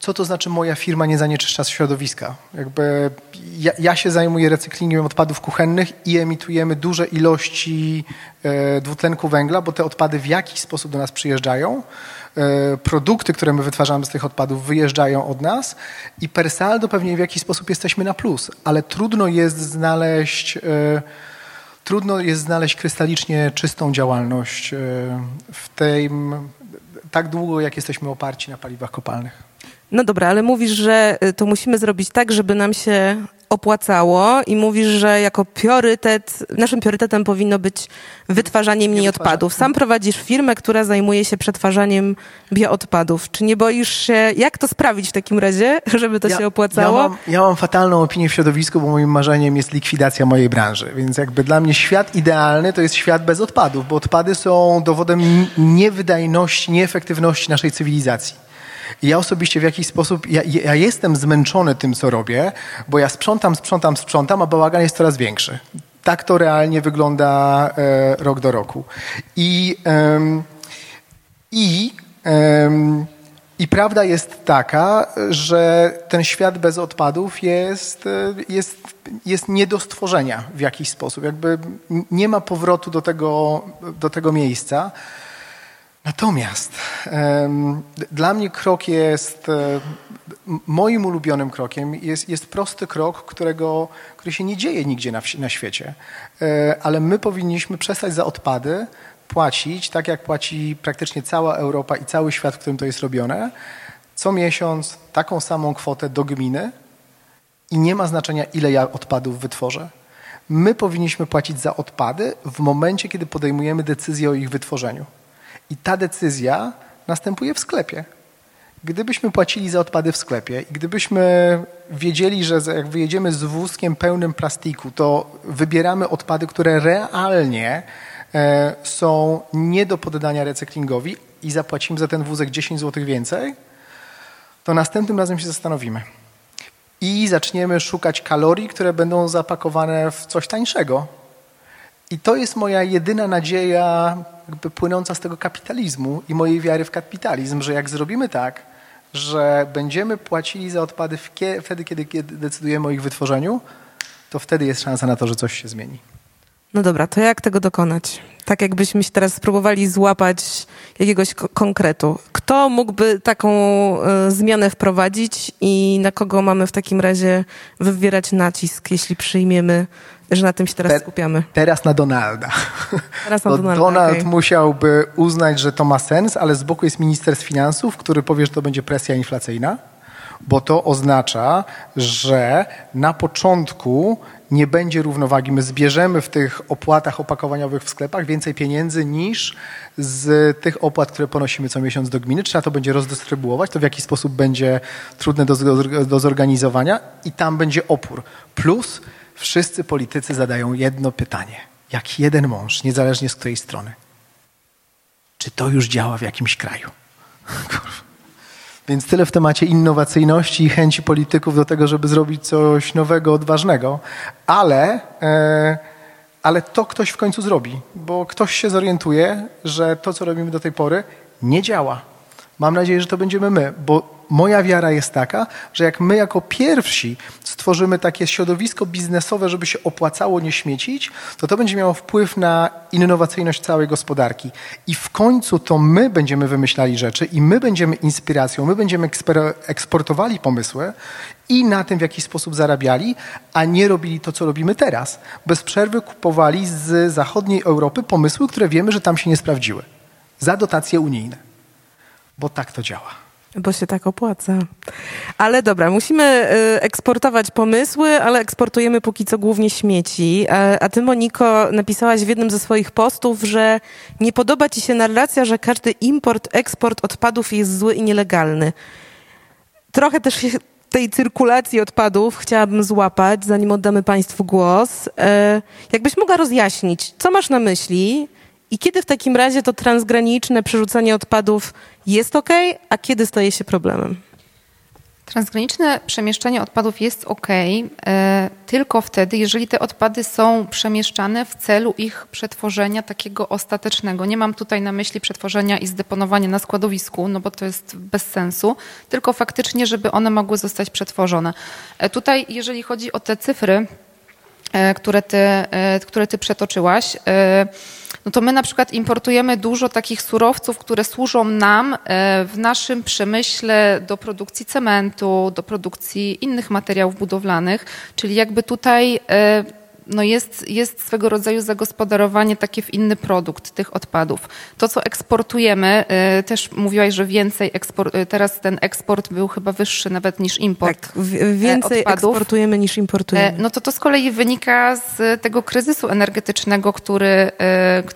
D: co to znaczy moja firma nie zanieczyszcza środowiska? Jakby ja, ja, się zajmuję recyklingiem odpadów kuchennych i emitujemy duże ilości e, dwutlenku węgla, bo te odpady w jakiś sposób do nas przyjeżdżają. E, produkty, które my wytwarzamy z tych odpadów, wyjeżdżają od nas i per saldo pewnie w jakiś sposób jesteśmy na plus, ale trudno jest znaleźć. E, trudno jest znaleźć krystalicznie czystą działalność e, w tym tak długo, jak jesteśmy oparci na paliwach kopalnych.
B: No dobra, ale mówisz, że to musimy zrobić tak, żeby nam się opłacało i mówisz, że jako priorytet, naszym priorytetem powinno być wytwarzanie mniej odpadów. Sam prowadzisz firmę, która zajmuje się przetwarzaniem bioodpadów. Czy nie boisz się, jak to sprawić w takim razie, żeby to ja, się opłacało?
D: Ja mam, ja mam fatalną opinię w środowisku, bo moim marzeniem jest likwidacja mojej branży. Więc jakby dla mnie świat idealny to jest świat bez odpadów, bo odpady są dowodem niewydajności, nieefektywności naszej cywilizacji. Ja osobiście w jakiś sposób, ja, ja, jestem zmęczony tym, co robię, bo ja sprzątam, sprzątam, sprzątam, a bałagan jest coraz większy. Tak to realnie wygląda e, rok do roku. I, i, i prawda jest taka, że ten świat bez odpadów jest, e, jest, jest nie do stworzenia w jakiś sposób. Jakby nie ma powrotu do tego, do tego miejsca. Natomiast um, dla mnie krok jest, um, moim ulubionym krokiem jest, jest prosty krok, którego, który się nie dzieje nigdzie na, na świecie, um, ale my powinniśmy przestać za odpady płacić, tak jak płaci praktycznie cała Europa i cały świat, w którym to jest robione, co miesiąc taką samą kwotę do gminy i nie ma znaczenia, ile ja odpadów wytworzę. My powinniśmy płacić za odpady w momencie, kiedy podejmujemy decyzję o ich wytworzeniu. I ta decyzja następuje w sklepie. Gdybyśmy płacili za odpady w sklepie i gdybyśmy wiedzieli, że jak wyjedziemy z wózkiem pełnym plastiku, to wybieramy odpady, które realnie e, są nie do poddania recyklingowi i zapłacimy za ten wózek 10 zł więcej, to następnym razem się zastanowimy. I zaczniemy szukać kalorii, które będą zapakowane w coś tańszego. I to jest moja jedyna nadzieja jakby płynąca z tego kapitalizmu i mojej wiary w kapitalizm, że jak zrobimy tak, że będziemy płacili za odpady wtedy, kiedy, decydujemy o ich wytworzeniu, to wtedy jest szansa na to, że coś się zmieni.
B: No dobra, to jak tego dokonać? Tak jakbyśmy się teraz spróbowali złapać jakiegoś konkretu. Kto mógłby taką y, zmianę wprowadzić i na kogo mamy w takim razie wywierać nacisk, jeśli przyjmiemy że na tym się teraz Te, skupiamy.
D: Teraz na Donalda.
B: Teraz na Donalda,
D: Donald
B: okay.
D: musiałby uznać, że to ma sens, ale z boku jest minister finansów, który powie, że to będzie presja inflacyjna, bo to oznacza, że na początku nie będzie równowagi. My zbierzemy w tych opłatach opakowaniowych w sklepach więcej pieniędzy niż z tych opłat, które ponosimy co miesiąc do gminy. Trzeba to będzie rozdystrybuować, to w jakiś sposób będzie trudne do, do zorganizowania i tam będzie opór. Plus wszyscy politycy zadają jedno pytanie. Jak jeden mąż, niezależnie z której strony. Czy to już działa w jakimś kraju? Więc tyle w temacie innowacyjności i chęci polityków do tego, żeby zrobić coś nowego, odważnego. Ale, e, ale to ktoś w końcu zrobi, bo ktoś się zorientuje, że to, co robimy do tej pory, nie działa. Mam nadzieję, że to będziemy my, bo moja wiara jest taka, że jak my jako pierwsi stworzymy takie środowisko biznesowe, żeby się opłacało nie śmiecić, to to będzie miało wpływ na innowacyjność całej gospodarki. I w końcu to my będziemy wymyślali rzeczy i my będziemy inspiracją, my będziemy eksportowali pomysły i na tym w jakiś sposób zarabiali, a nie robili to, co robimy teraz. Bez przerwy kupowali z zachodniej Europy pomysły, które wiemy, że tam się nie sprawdziły. Za dotacje unijne. Bo tak to działa.
B: Bo się tak opłaca. Ale dobra, musimy y, eksportować pomysły, ale eksportujemy póki co głównie śmieci. A, a ty, Moniko, napisałaś w jednym ze swoich postów, że nie podoba ci się narracja, że każdy import, eksport odpadów jest zły i nielegalny. Trochę też tej cyrkulacji odpadów chciałabym złapać, zanim oddamy Państwu głos. E, jakbyś mogła rozjaśnić, co masz na myśli i kiedy w takim razie to transgraniczne przerzucanie odpadów jest ok, a kiedy staje się problemem?
C: Transgraniczne przemieszczanie odpadów jest ok, e, tylko wtedy, jeżeli te odpady są przemieszczane w celu ich przetworzenia takiego ostatecznego. Nie mam tutaj na myśli przetworzenia i zdeponowania na składowisku, no bo to jest bez sensu, tylko faktycznie, żeby one mogły zostać przetworzone. E, tutaj, jeżeli chodzi o te cyfry, e, które ty, które ty przetoczyłaś, no to my na przykład importujemy dużo takich surowców, które służą nam e, w naszym przemyśle do produkcji cementu, do produkcji innych materiałów budowlanych, czyli jakby tutaj e, no jest, jest swego rodzaju zagospodarowanie takie w inny produkt tych odpadów. To, co eksportujemy, y, też mówiłaś, że więcej, eksport, y, teraz ten eksport był chyba wyższy nawet niż import.
B: Tak, więcej odpadów. eksportujemy niż importujemy.
C: No to to z kolei wynika z tego kryzysu energetycznego, który,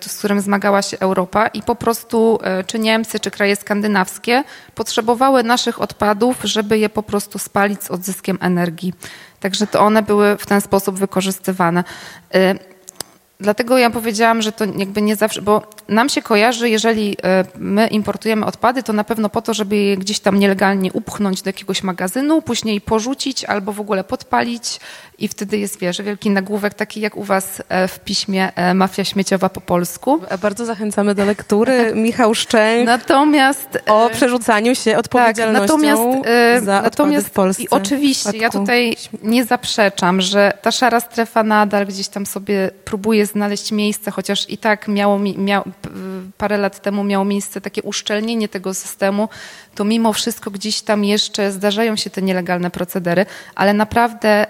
C: y, z którym zmagała się Europa i po prostu czy Niemcy, czy kraje skandynawskie potrzebowały naszych odpadów, żeby je po prostu spalić z odzyskiem energii. Także to one były w ten sposób wykorzystywane. Y, dlatego ja powiedziałam, że to jakby nie zawsze, bo nam się kojarzy, jeżeli e, my importujemy odpady, to na pewno po to, żeby je gdzieś tam nielegalnie upchnąć do jakiegoś magazynu, później porzucić albo w ogóle podpalić i wtedy jest, wiesz, wielki nagłówek taki jak u was e, w piśmie e, Mafia Śmieciowa po polsku.
B: Bardzo zachęcamy do lektury. Michał Szczęk
C: natomiast,
B: o przerzucaniu się odpowiedzialnością tak, natomiast, za natomiast, w Polsce.
C: I oczywiście, ja tutaj nie zaprzeczam, że ta szara strefa nadal gdzieś tam sobie próbuje znaleźć miejsce, chociaż i tak miało, miało, parę lat temu miało miejsce takie uszczelnienie tego systemu, to mimo wszystko gdzieś tam jeszcze zdarzają się te nielegalne procedery, ale naprawdę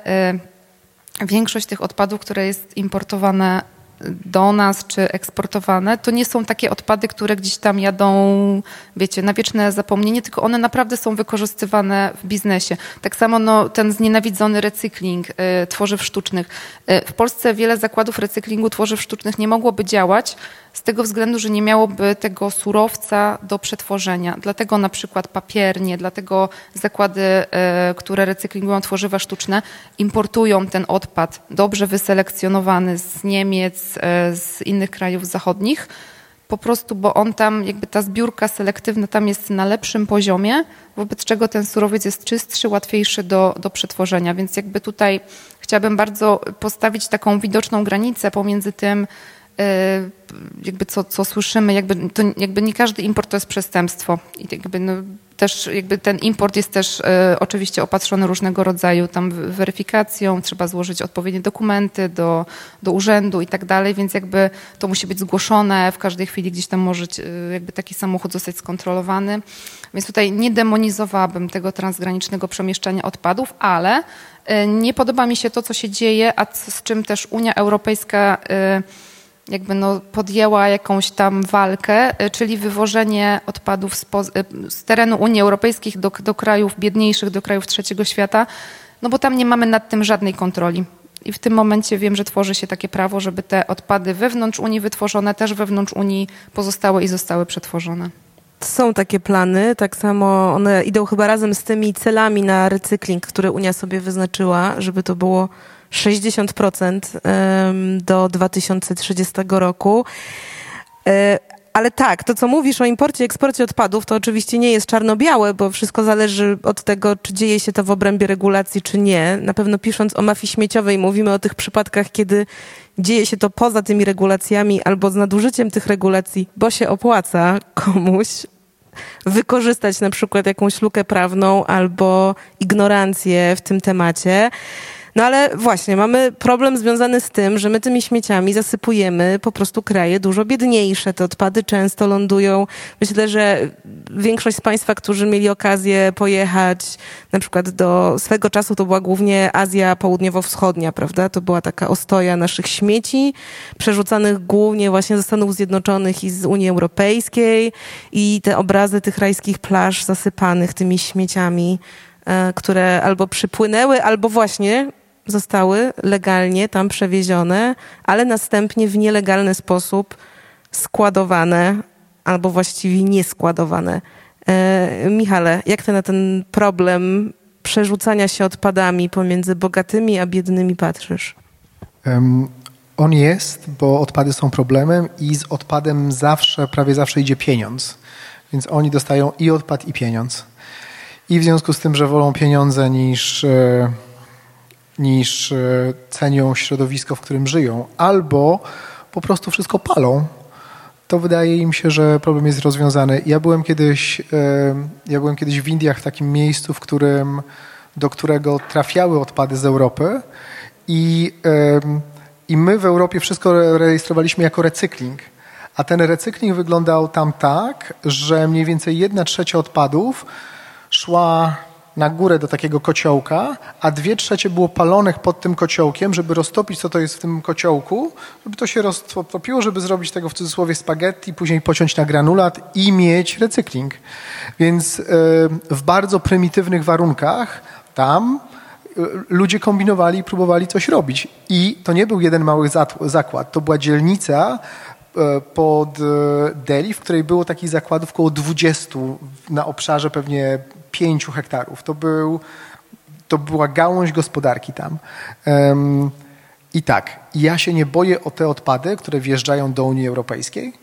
C: większość tych odpadów, które jest importowane do nas czy eksportowane, to nie są takie odpady, które gdzieś tam jadą, wiecie, na wieczne zapomnienie, tylko one naprawdę są wykorzystywane w biznesie. Tak samo no, ten znienawidzony recykling y, tworzyw sztucznych. Y, w Polsce wiele zakładów recyklingu tworzyw sztucznych nie mogłoby działać, z tego względu, że nie miałoby tego surowca do przetworzenia. Dlatego na przykład papiernie, dlatego zakłady, e, które recyklingują tworzywa sztuczne, importują ten odpad dobrze wyselekcjonowany z Niemiec, e, z innych krajów zachodnich, po prostu, bo on tam, jakby ta zbiórka selektywna tam jest na lepszym poziomie, wobec czego ten surowiec jest czystszy, łatwiejszy do, do przetworzenia. Więc jakby tutaj chciałabym bardzo postawić taką widoczną granicę pomiędzy tym, jakby co, co słyszymy, jakby, to jakby nie każdy import to jest przestępstwo. I jakby no, też jakby ten import jest też e, oczywiście opatrzony różnego rodzaju tam weryfikacją, trzeba złożyć odpowiednie dokumenty do, do urzędu i tak dalej, więc jakby to musi być zgłoszone, w każdej chwili gdzieś tam może e, jakby taki samochód zostać skontrolowany. Więc tutaj nie demonizowałabym tego transgranicznego przemieszczania odpadów, ale nie podoba mi się to, co się dzieje, a z czym też Unia Europejska jakby no podjęła jakąś tam walkę, y, czyli wywożenie odpadów z, y, z terenu Unii Europejskiej do, do krajów biedniejszych, do krajów trzeciego świata, no bo tam nie mamy nad tym żadnej kontroli. I w tym momencie wiem, że tworzy się takie prawo, żeby te odpady wewnątrz Unii wytworzone też wewnątrz Unii pozostały i zostały przetworzone.
B: Są takie plany, tak samo one idą chyba razem z tymi celami na recykling, które Unia sobie wyznaczyła, żeby to było 60% do 2030 roku. E, ale tak, to co mówisz o imporcie i eksporcie odpadów, to oczywiście nie jest czarno-białe, bo wszystko zależy od tego, czy dzieje się to w obrębie regulacji, czy nie. Na pewno pisząc o mafii śmieciowej mówimy o tych przypadkach, kiedy dzieje się to poza tymi regulacjami albo z nadużyciem tych regulacji, bo się opłaca komuś wykorzystać na przykład jakąś lukę prawną albo ignorancję w tym temacie. No ale właśnie, mamy problem związany z tym, że my tymi śmieciami zasypujemy po prostu kraje dużo biedniejsze. Te odpady często lądują. Myślę, że większość z Państwa, którzy mieli okazję pojechać na przykład do swego czasu, to była głównie Azja Południowo-Wschodnia, prawda? To była taka ostoja naszych śmieci, przerzucanych głównie właśnie ze Stanów Zjednoczonych i z Unii Europejskiej i te obrazy tych rajskich plaż zasypanych tymi śmieciami e, które albo przypłynęły, albo właśnie zostały legalnie tam przewiezione, ale następnie w nielegalny sposób składowane albo właściwie nieskładowane. E, Michale, jak ty na ten problem przerzucania się odpadami pomiędzy bogatymi a biednymi patrzysz?
D: Um, on jest, bo odpady są problemem i z odpadem zawsze, prawie zawsze idzie pieniądz. Więc oni dostają i odpad, i pieniądz. I w związku z tym, że wolą pieniądze niż, e, niż e, cenią środowisko, w którym żyją, albo po prostu wszystko palą, to wydaje im się, że problem jest rozwiązany. Ja byłem kiedyś, e, ja byłem kiedyś w Indiach, w takim miejscu, w którym, do którego trafiały odpady z Europy i, i my w Europie wszystko rejestrowaliśmy jako recykling. A ten recykling wyglądał tam tak, że mniej więcej jedna trzecia odpadów szła na górę do takiego kociołka, a dwie trzecie było palonych pod tym kociołkiem, żeby roztopić, co to jest w tym kociołku, żeby to się roztopiło, żeby zrobić tego w cudzysłowie spaghetti, później pociąć na granulat i mieć recykling. Więc e, w bardzo prymitywnych warunkach tam e, ludzie kombinowali i próbowali coś robić. I to nie był jeden mały zakład, to była dzielnica e, pod Delhi, w której było takich zakładów około 20 na obszarze pewnie pięciu hektarów. To, był, to była gałąź gospodarki tam. I tak, ja się nie boję o te odpady, które wjeżdżają do Unii Europejskiej.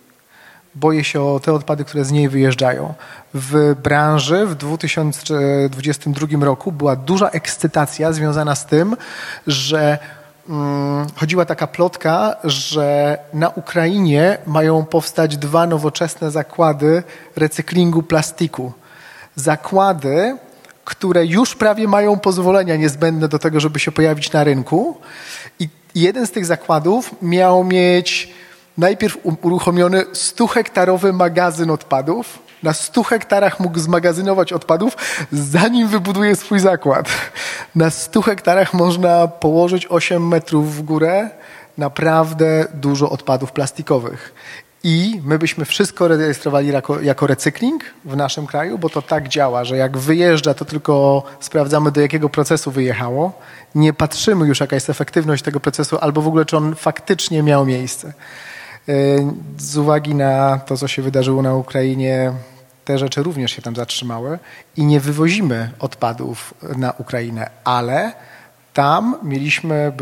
D: Boję się o te odpady, które z niej wyjeżdżają. W branży w 2022 roku była duża ekscytacja związana z tym, że um, chodziła taka plotka, że na Ukrainie mają powstać dwa nowoczesne zakłady recyklingu plastiku zakłady, które już prawie mają pozwolenia niezbędne do tego, żeby się pojawić na rynku. I jeden z tych zakładów miał mieć najpierw uruchomiony 100-hektarowy magazyn odpadów. Na 100 hektarach mógł zmagazynować odpadów, zanim wybuduje swój zakład. Na 100 hektarach można położyć 8 metrów w górę naprawdę dużo odpadów plastikowych. I my byśmy wszystko rejestrowali jako, jako recykling w naszym kraju, bo to tak działa, że jak wyjeżdża, to tylko sprawdzamy, do jakiego procesu wyjechało. Nie patrzymy już, jaka jest efektywność tego procesu, albo w ogóle, czy on faktycznie miał miejsce. E, z uwagi na to, co się wydarzyło na Ukrainie, te rzeczy również się tam zatrzymały i nie wywozimy odpadów na Ukrainę, ale tam mieliśmy,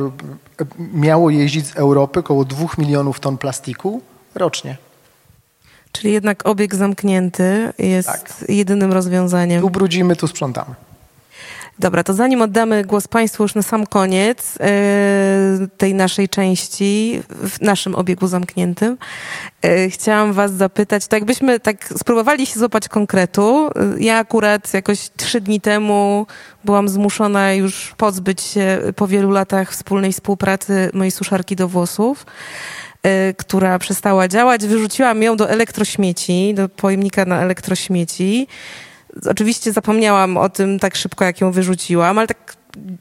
D: miało jeździć z Europy około 2 milionów ton plastiku rocznie.
B: Czyli jednak obieg zamknięty jest tak. jedynym rozwiązaniem.
D: Tu brudzimy, tu sprzątamy.
B: Dobra, to zanim oddamy głos Państwu już na sam koniec yy, tej naszej części, w naszym obiegu zamkniętym, yy, chciałam Was zapytać, tak jakbyśmy tak spróbowali się złapać konkretu. Yy, ja akurat jakoś trzy dni temu byłam zmuszona już pozbyć się po wielu latach wspólnej współpracy mojej suszarki do włosów. Y, która przestała działać. Wyrzuciłam ją do elektrośmieci, do pojemnika na elektrośmieci. Oczywiście zapomniałam o tym tak szybko, jak ją wyrzuciłam, ale tak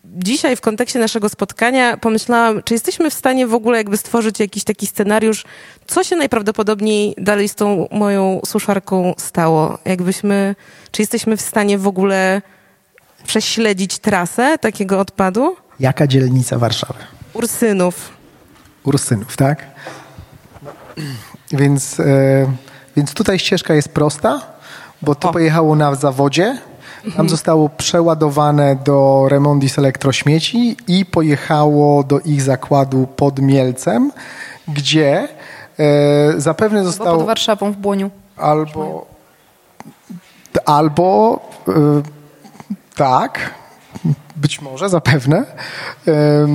B: dzisiaj w kontekście naszego spotkania pomyślałam, czy jesteśmy w stanie w ogóle jakby stworzyć jakiś taki scenariusz, co się najprawdopodobniej dalej z tą moją suszarką stało? Jakbyśmy, czy jesteśmy w stanie w ogóle prześledzić trasę takiego odpadu?
D: Jaka dzielnica Warszawy?
B: Ursynów.
D: Ursynów, tak? Więc, e, więc tutaj ścieżka jest prosta, bo to o. pojechało na zawodzie, tam mhm. zostało przeładowane do Remondis Elektrośmieci i pojechało do ich zakładu pod Mielcem, gdzie e, zapewne zostało... Albo
C: pod Warszawą w Błoniu.
D: Albo... Albo... E, tak, być może, zapewne. E,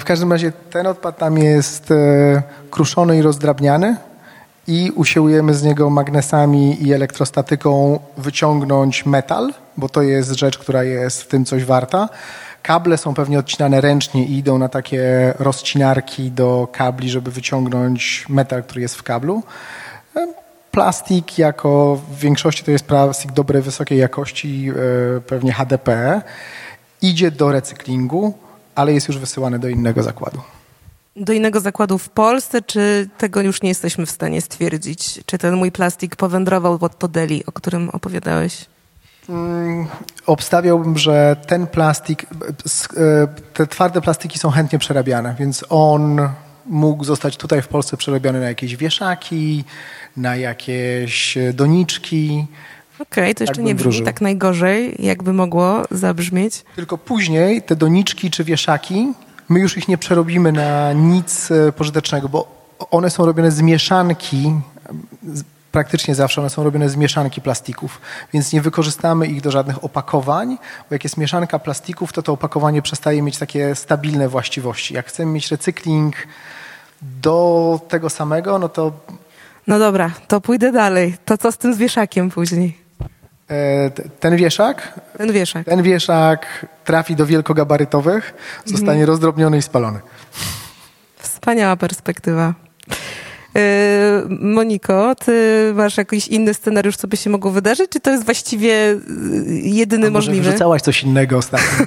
D: w każdym razie ten odpad tam jest e, kruszony i rozdrabniany i usiłujemy z niego magnesami i elektrostatyką wyciągnąć metal, bo to jest rzecz, która jest w tym coś warta. Kable są pewnie odcinane ręcznie i idą na takie rozcinarki do kabli, żeby wyciągnąć metal, który jest w kablu. E, plastik jako w większości to jest plastik dobrej, wysokiej jakości, pewnie HDP, idzie do recyklingu ale jest już wysyłany do innego zakładu.
B: Do innego zakładu w Polsce, czy tego już nie jesteśmy w stanie stwierdzić? Czy ten mój plastik powędrował pod to Deli, o którym opowiadałeś?
D: Hmm, obstawiałbym, że ten plastik, e, te twarde plastiki są chętnie przerabiane, więc on mógł zostać tutaj w Polsce przerobiony na jakieś wieszaki, na jakieś doniczki,
B: Okej, to jeszcze
D: Tak
B: nie brzmi
D: wróżył.
B: tak najgorzej, jakby mogło zabrzmieć.
D: Tylko później te doniczki czy wieszaki, my już ich nie przerobimy na nic e, pożytecznego, bo one są robione z mieszanki, praktycznie zawsze one są robione z mieszanki plastików, więc nie wykorzystamy ich do żadnych opakowań, bo jak jest mieszanka plastików, to to opakowanie przestaje mieć takie stabilne właściwości. Jak chcemy mieć recykling do tego samego, no to
B: No dobra, to pójdę dalej. To co z tym wieszakiem później?
D: E, ten wieszak,
B: Ten wieszak.
D: ten wieszak trafi do wielkogabarytowych, zostanie rozdrobniony i spalony.
B: Wspaniała perspektywa. Yy, Moniko, ty masz jakiś inny scenariusz, co by się mogło wydarzyć, czy to jest właściwie yy, jedyny
D: A może
B: możliwy?
D: wrzucałaś coś innego ostatnio?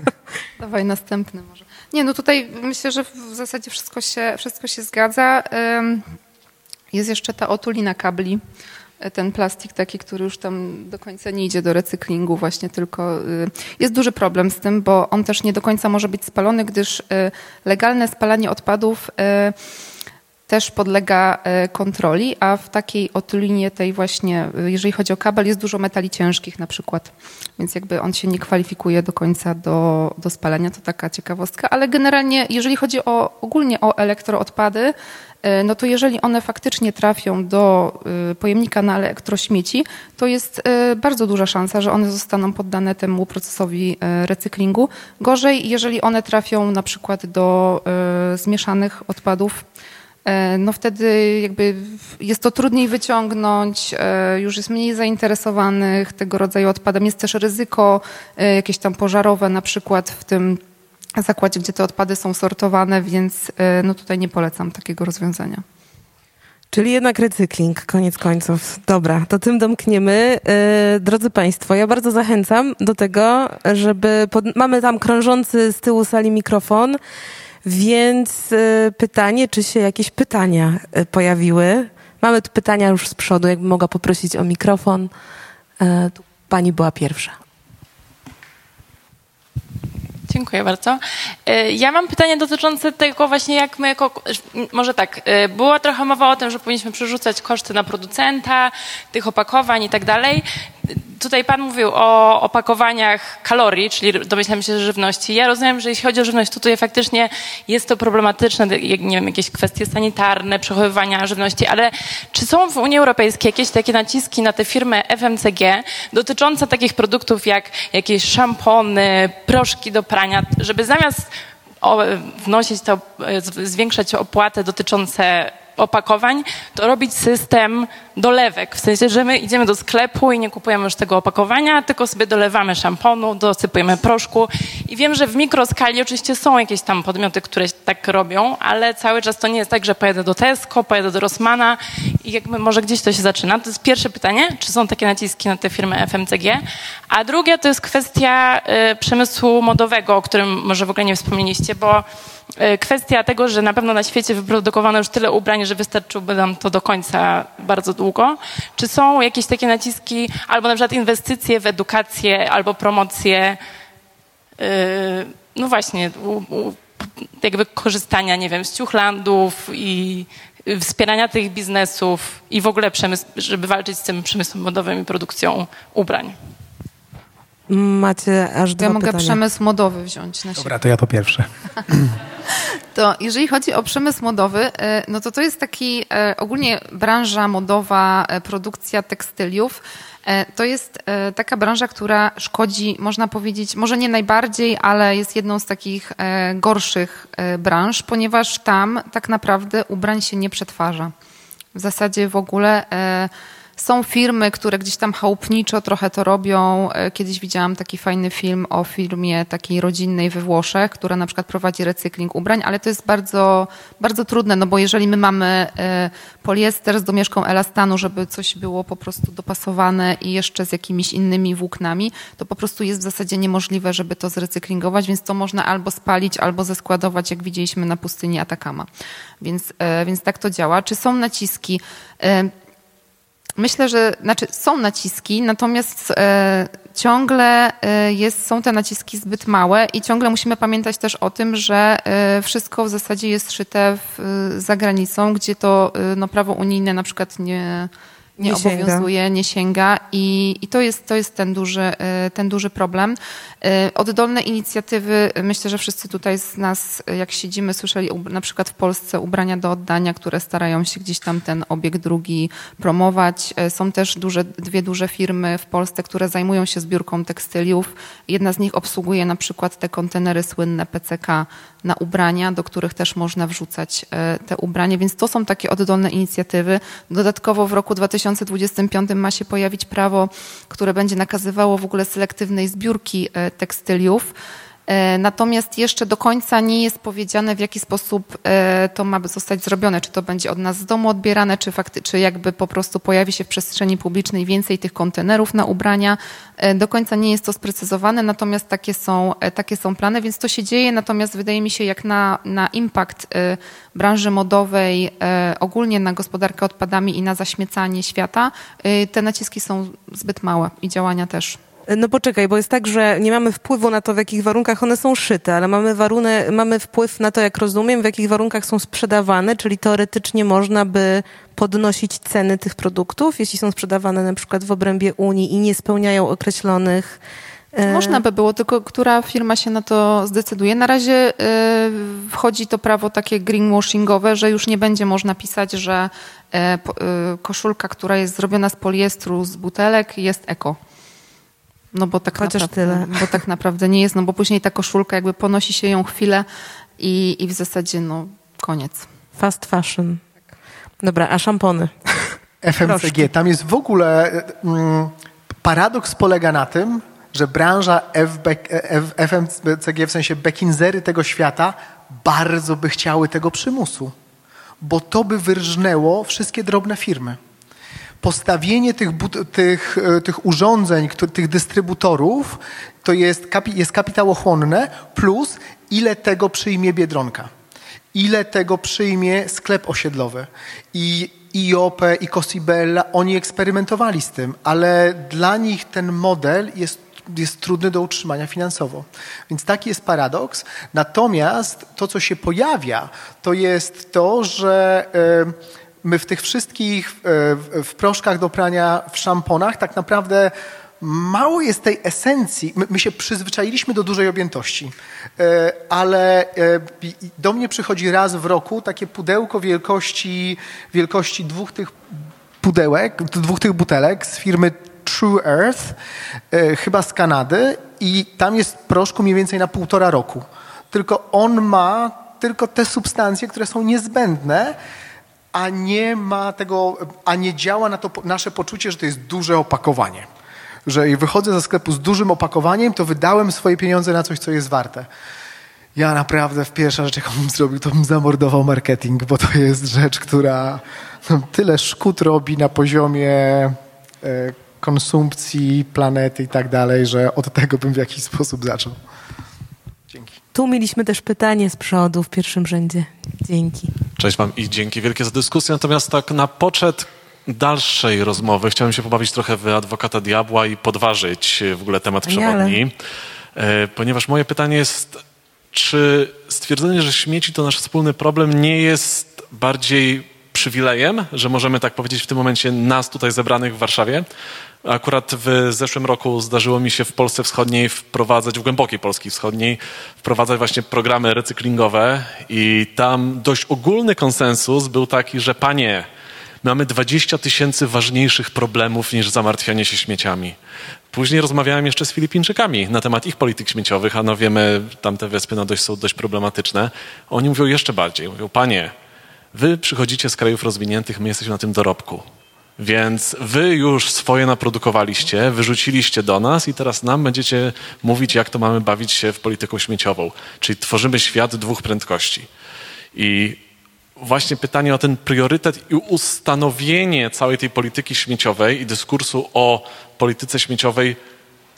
C: Dawaj następny może. Nie, no tutaj myślę, że w zasadzie wszystko się, wszystko się zgadza. Jest jeszcze ta otulina kabli, ten plastik taki, który już tam do końca nie idzie do recyklingu właśnie, tylko y, jest duży problem z tym, bo on też nie do końca może być spalony, gdyż y, legalne spalanie odpadów y, też podlega e, kontroli, a w takiej otulinie tej właśnie, e, jeżeli chodzi o kabel, jest dużo metali ciężkich na przykład, więc jakby on się nie kwalifikuje do końca do, do spalania, to taka ciekawostka, ale generalnie jeżeli chodzi o ogólnie o elektroodpady, e, no to jeżeli one faktycznie trafią do pojemnika na elektrośmieci, to jest bardzo duża szansa, że one zostaną poddane temu procesowi recyklingu. Gorzej, jeżeli one trafią na przykład do zmieszanych odpadów, no wtedy jakby jest to trudniej wyciągnąć, e, już jest mniej zainteresowanych tego rodzaju odpadem. Jest też ryzyko e, jakieś tam pożarowe na przykład w tym zakładzie, gdzie te odpady są sortowane, więc e, no tutaj nie polecam takiego rozwiązania.
B: Czyli jednak recykling, koniec końców. Dobra, to tym domkniemy. Drodzy Państwo, ja bardzo zachęcam do tego, żeby. Pod... Mamy tam krążący z tyłu sali mikrofon, więc yy, pytanie, czy się jakieś pytania yy, pojawiły. Mamy tu pytania już z przodu, jakbym mogła poprosić o mikrofon. Tu pani była pierwsza.
E: Dziękuję bardzo. E, Ja mam pytanie dotyczące tego właśnie, jak my jako, może tak, e, była trochę mowa o tym, że powinniśmy przerzucać koszty na producenta, tych opakowań i tak dalej. Tutaj pan mówił o opakowaniach kalorii, czyli domyślam się, żywności. Ja rozumiem, że jeśli chodzi o żywność, to tutaj faktycznie jest to problematyczne, nie wiem, jakieś kwestie sanitarne, przechowywania żywności, ale czy są w Unii Europejskiej jakieś takie naciski na te firmy FMCG dotyczące takich produktów jak jakieś szampony, proszki do prania, żeby zamiast wnosić to, e, zwiększać opłaty dotyczące opakowań, to robić system dolewek. W sensie, że my idziemy do sklepu i nie kupujemy już tego opakowania, tylko sobie dolewamy szamponu, dosypujemy proszku. I wiem, że w mikroskali oczywiście są jakieś tam podmioty, które tak robią, ale cały czas to nie jest tak, że pojedę do Tesco, pojedę do Rossmana i jakby może gdzieś to się zaczyna. To jest pierwsze pytanie, czy są takie naciski na te firmy FMCG. A drugie to jest kwestia y, przemysłu modowego, o którym może w ogóle nie wspomnieliście, bo kwestia tego, że na pewno na świecie wyprodukowano już tyle ubrań, że wystarczyłby nam to do końca bardzo długo. Czy są jakieś takie naciski, albo na przykład inwestycje w edukację, albo promocję, y, no właśnie, jakby korzystania, nie wiem, z ciuchlandów i wspierania tych biznesów i w ogóle przemysł, żeby walczyć z tym przemysłem modowym i produkcją ubrań.
B: Macie aż dwa
C: Ja mogę
B: pytania.
C: przemysł modowy wziąć na siebie.
D: Dobra, to ja to pierwsze.
C: To jeżeli chodzi o przemysł modowy, e, no to to jest taki e, ogólnie branża modowa, e, produkcja tekstyliów. To jest taka branża, która szkodzi, można powiedzieć, może nie najbardziej, ale jest jedną z takich gorszych branż, ponieważ tam tak naprawdę ubrań się nie przetwarza. W zasadzie w ogóle są firmy, które gdzieś tam chałupniczo trochę to robią. E, Kiedyś widziałam taki fajny film o firmie takiej rodzinnej we Włoszech, która na przykład prowadzi recykling ubrań, ale to jest bardzo, bardzo trudne, no bo jeżeli my mamy e, poliester z domieszką elastanu, żeby coś było po prostu dopasowane i jeszcze z jakimiś innymi włóknami, to po prostu jest w zasadzie niemożliwe, żeby to zrecyklingować, więc to można albo spalić, albo zeskładować, jak widzieliśmy na pustyni Atakama. Więc, e, więc tak to działa. Czy są naciski? E, Myślę, że znaczy są naciski, natomiast e, ciągle e, jest, są te naciski zbyt małe i ciągle musimy pamiętać też o tym, że e, wszystko w zasadzie jest szyte w, za granicą, gdzie to e, no, prawo unijne na przykład nie, nie,
B: Nie sięga.
C: obowiązuje, nie sięga i, i to jest, to jest ten, duży, y, ten duży problem. Y, Oddolne inicjatywy, myślę, że wszyscy tutaj z nas, jak siedzimy, słyszeli na przykład w Polsce ubrania do oddania, które starają się gdzieś tam ten obieg drugi promować. Y, Są też duże, dwie duże firmy w Polsce, które zajmują się zbiórką tekstyliów. Jedna z nich obsługuje na przykład te kontenery słynne PCK na ubrania, do których też można wrzucać e, te ubrania, więc to są takie oddolne inicjatywy. Dodatkowo w roku 2025 ma się pojawić prawo, które będzie nakazywało w ogóle selektywnej zbiórki e, tekstyliów. E, Natomiast jeszcze do końca nie jest powiedziane, w jaki sposób e, to ma zostać zrobione. Czy to będzie od nas z domu odbierane, czy, fakty, czy jakby po prostu pojawi się w przestrzeni publicznej więcej tych kontenerów na ubrania. E, Do końca nie jest to sprecyzowane, natomiast takie są, takie są plany, więc to się dzieje. Natomiast wydaje mi się, jak na, na impact branży modowej, ogólnie na gospodarkę odpadami i na zaśmiecanie świata, te naciski są zbyt małe i działania też.
B: No poczekaj, bo jest tak, że nie mamy wpływu na to, w jakich warunkach one są szyte, ale mamy, warunek, mamy wpływ na to, jak rozumiem, w jakich warunkach są sprzedawane, czyli teoretycznie można by podnosić ceny tych produktów, jeśli są sprzedawane na przykład w obrębie Unii i nie spełniają określonych... e,
C: Można by było, tylko która firma się na to zdecyduje. Na razie y, wchodzi to prawo takie greenwashingowe, że już nie będzie można pisać, że e, koszulka, która jest zrobiona z poliestru, z butelek jest eko. No bo tak,
B: Chociaż
C: naprawdę,
B: tyle.
C: bo tak naprawdę nie jest, no bo później ta koszulka jakby ponosi się ją chwilę i, i w zasadzie no koniec.
B: Fast fashion. Dobra, a szampony?
D: FMCG. Tam jest w ogóle mm, paradoks polega na tym, że branża FB, F, FMCG, w sensie bekinzery tego świata, bardzo by chciały tego przymusu, bo to by wyrżnęło wszystkie drobne firmy. Postawienie tych, tych, e, tych urządzeń, tych dystrybutorów, to jest, jest kapitałochłonne, plus ile tego przyjmie Biedronka ile tego przyjmie sklep osiedlowy. I IOP i Cosibella, oni eksperymentowali z tym, ale dla nich ten model jest, jest trudny do utrzymania finansowo. Więc taki jest paradoks. Natomiast to, co się pojawia, to jest to, że e, my w tych wszystkich, e, w, proszkach do prania, w szamponach tak naprawdę mało jest tej esencji. My, my się przyzwyczailiśmy do dużej objętości, e, ale e, do mnie przychodzi raz w roku takie pudełko wielkości, wielkości dwóch tych pudełek, dwóch tych butelek z firmy True Earth, chyba z Kanady i tam jest proszku mniej więcej na półtora roku. Tylko on ma tylko te substancje, które są niezbędne, a nie ma tego, a nie działa na to nasze poczucie, że to jest duże opakowanie. Że wychodzę ze sklepu z dużym opakowaniem, to wydałem swoje pieniądze na coś, co jest warte. Ja naprawdę w pierwsza rzecz, jaką bym zrobił, to bym zamordował marketing, bo to jest rzecz, która tyle szkód robi na poziomie e, konsumpcji planety i tak dalej, że od tego bym w jakiś sposób zaczął.
B: Tu mieliśmy też pytanie z przodu w pierwszym rzędzie. Dzięki.
F: Cześć Wam i dzięki wielkie za dyskusję. Natomiast tak na poczet dalszej rozmowy chciałem się pobawić trochę w adwokata diabła i podważyć w ogóle temat przewodni. E, Ponieważ moje pytanie jest, czy stwierdzenie, że śmieci to nasz wspólny problem nie jest bardziej przywilejem, że możemy tak powiedzieć w tym momencie nas tutaj zebranych w Warszawie? Akurat w zeszłym roku zdarzyło mi się w Polsce Wschodniej wprowadzać, w głębokiej Polski Wschodniej, wprowadzać właśnie programy recyklingowe i tam dość ogólny konsensus był taki, że panie, mamy 20 tysięcy ważniejszych problemów niż zamartwianie się śmieciami. Później rozmawiałem jeszcze z Filipińczykami na temat ich polityk śmieciowych, a no wiemy, tamte wyspy no dość, są dość problematyczne. Oni mówią jeszcze bardziej, mówią, panie, wy przychodzicie z krajów rozwiniętych, my jesteśmy na tym dorobku. Więc wy już swoje naprodukowaliście, wyrzuciliście do nas i teraz nam będziecie mówić, jak to mamy bawić się w polityką śmieciową. Czyli tworzymy świat dwóch prędkości. I właśnie pytanie o ten priorytet i ustanowienie całej tej polityki śmieciowej i dyskursu o polityce śmieciowej,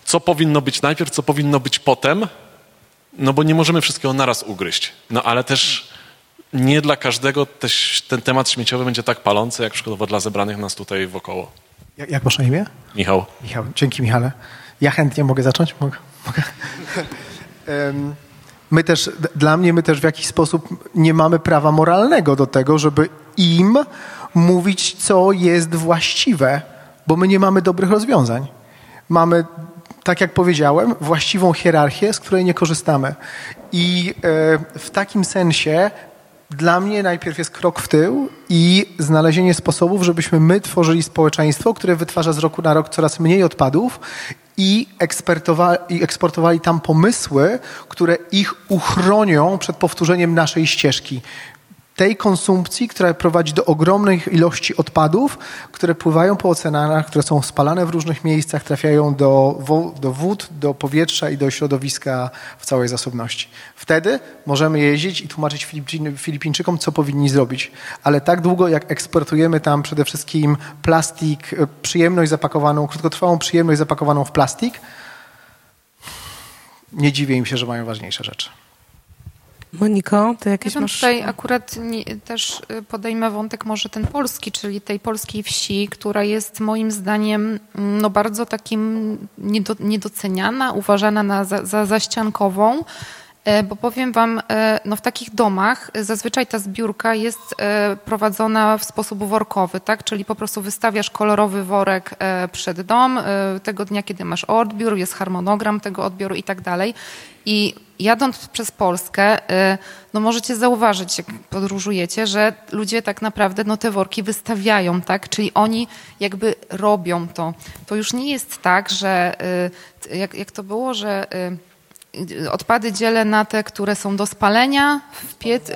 F: co powinno być najpierw, co powinno być potem, no bo nie możemy wszystkiego naraz ugryźć. No ale też nie dla każdego też ten temat śmieciowy będzie tak palący, jak przykładowo dla zebranych nas tutaj wokoło.
D: Jak, jak masz na imię?
F: Michał.
D: Michał, dzięki Michale. Ja chętnie mogę zacząć? Mogę? mogę. My też, dla mnie my też w jakiś sposób nie mamy prawa moralnego do tego, żeby im mówić, co jest właściwe, bo my nie mamy dobrych rozwiązań. Mamy, tak jak powiedziałem, właściwą hierarchię, z której nie korzystamy. I e, w takim sensie dla mnie najpierw jest krok w tył i znalezienie sposobów, żebyśmy my tworzyli społeczeństwo, które wytwarza z roku na rok coraz mniej odpadów i, i eksportowali tam pomysły, które ich uchronią przed powtórzeniem naszej ścieżki tej konsumpcji, która prowadzi do ogromnych ilości odpadów, które pływają po oceanach, które są spalane w różnych miejscach, trafiają do, do wód, do powietrza i do środowiska w całej zasobności. Wtedy możemy jeździć i tłumaczyć Filipińczykom, co powinni zrobić. Ale tak długo, jak eksportujemy tam przede wszystkim plastik, e, przyjemność zapakowaną, krótkotrwałą przyjemność zapakowaną w plastik, nie dziwię im się, że mają ważniejsze rzeczy.
B: Moniko, to jakieś
C: ja
B: masz...
C: tutaj akurat nie, też y, podejmę wątek może ten polski, czyli tej polskiej wsi, która jest moim zdaniem mm, no bardzo takim niedo, niedoceniana, uważana na, za, za zaściankową. E, bo powiem Wam, e, no w takich domach zazwyczaj ta zbiórka jest e, prowadzona w sposób workowy, tak? Czyli po prostu wystawiasz kolorowy worek przed dom, tego dnia, kiedy masz odbiór, jest harmonogram tego odbioru i tak dalej. I jadąc przez Polskę, no możecie zauważyć, jak podróżujecie, że ludzie tak naprawdę no te worki wystawiają, tak? Czyli oni jakby robią to. To już nie jest tak, że jak, jak to było, że odpady dzielę na te, które są do spalenia w piec,